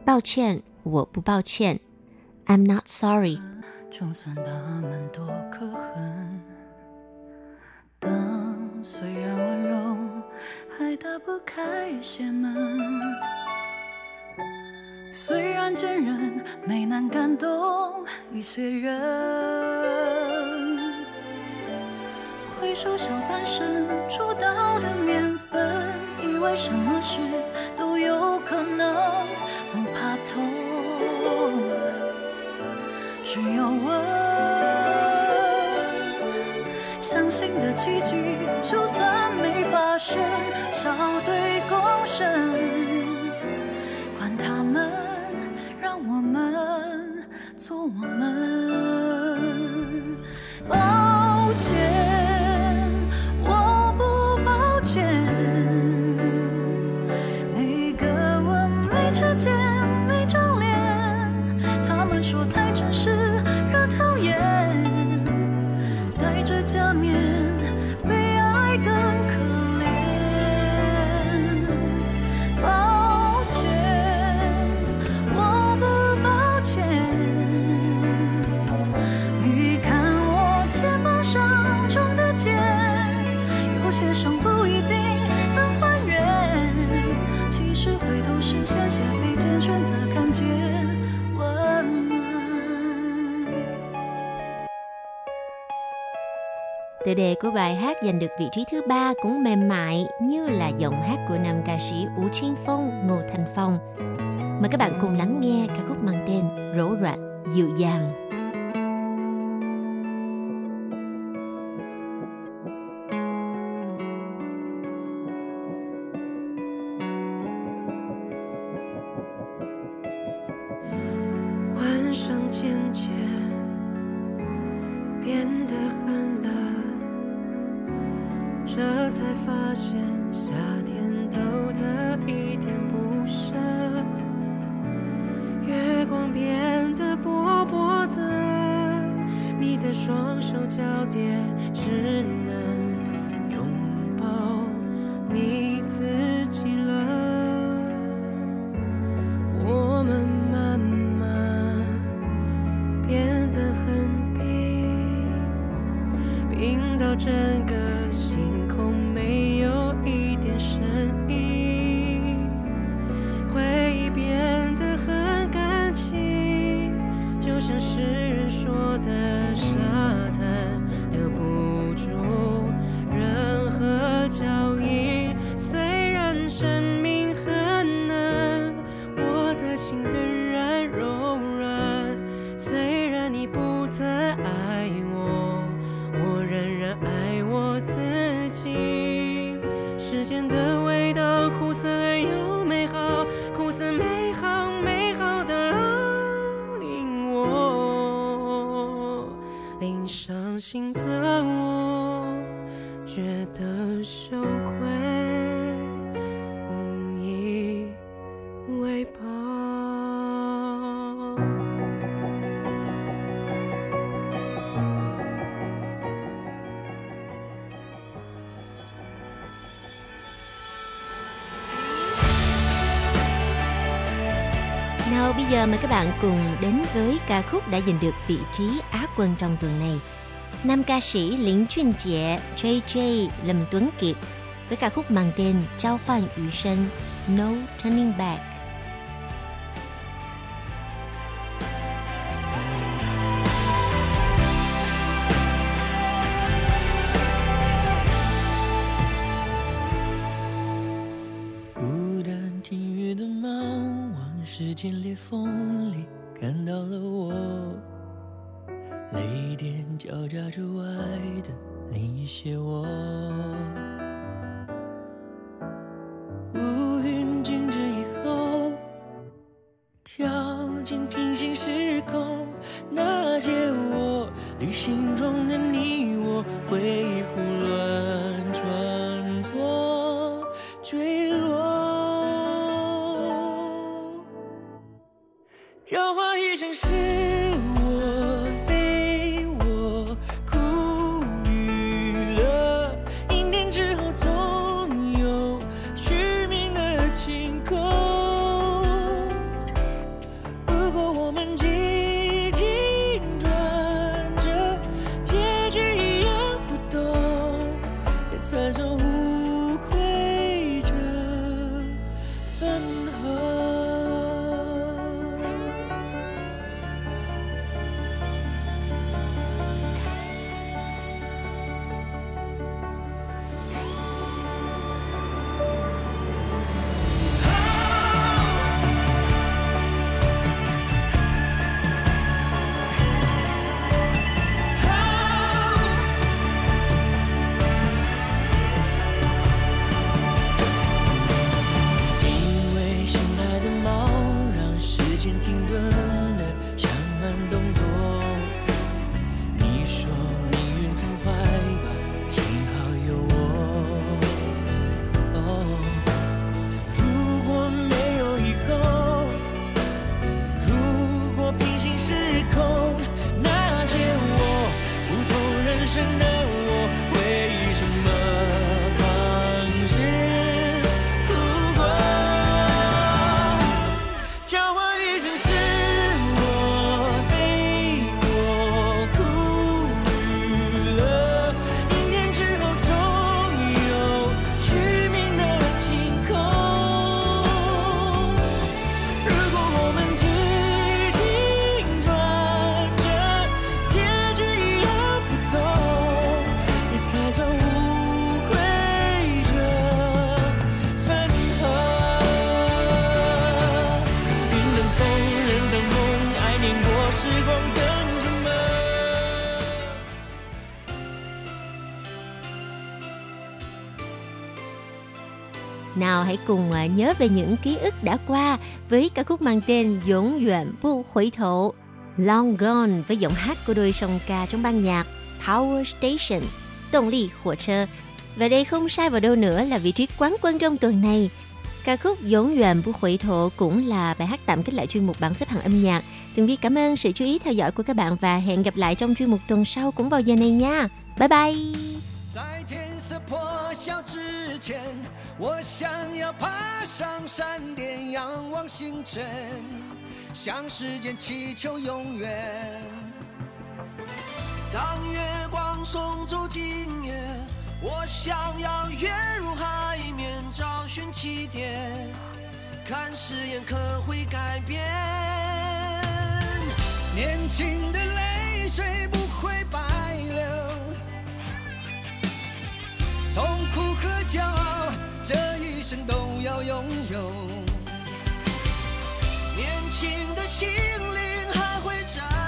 Bao chuyện, 我不抱歉 I'm not sorry. 就算他们多可恨的，虽然温柔还打不开一些门。 虽然坚韧，没能感动一些人。 回首小半生出道的年份，以为什么事都有可能，不怕痛，只要问。相信的奇迹，就算没发生，笑对共生。管他们，让我们做我们，抱歉，Tựa đề của bài hát giành được vị trí thứ ba cũng mềm mại như là giọng hát của nam ca sĩ Vũ Thiên Phong, Ngô Thành Phong. Mời các bạn cùng lắng nghe ca khúc mang tên Rỗ rạc dịu dàng. Giờ mời các bạn cùng đến với ca khúc đã giành được vị trí Á quân trong tuần này. Nam ca sĩ Lĩnh Chuyên Trẻ JJ, Lâm Tuấn Kiệt với ca khúc mang tên Trao Hoàn Yu Sinh No Turning Back. 间裂缝里看到了我，雷电交加之外的另一些我。hãy cùng à, nhớ về những ký ức đã qua với ca khúc mang tên Dũng Duyện Bu Khuấy Thổ, Long Gone với giọng hát của đôi song ca trong ban nhạc Power Station, Tổng lý Hỏa Trơ. Và đây không sai vào đâu nữa là vị trí quán quân trong tuần này. Ca khúc Dũng Duyện Bu Khuấy Thổ cũng là bài hát tạm kết lại chuyên mục bản xếp hạng âm nhạc. Tường Vi cảm ơn sự chú ý theo dõi của các bạn và hẹn gặp lại trong chuyên mục tuần sau cũng vào giờ này nha. Bye bye! 在天色破晓之前，我想要爬上山巅，仰望星辰，向时间祈求永远。当月光送走今夜，我想要跃入海面，找寻起点，看誓言可会改变。和骄傲这一生都要拥有。年轻的心灵还会站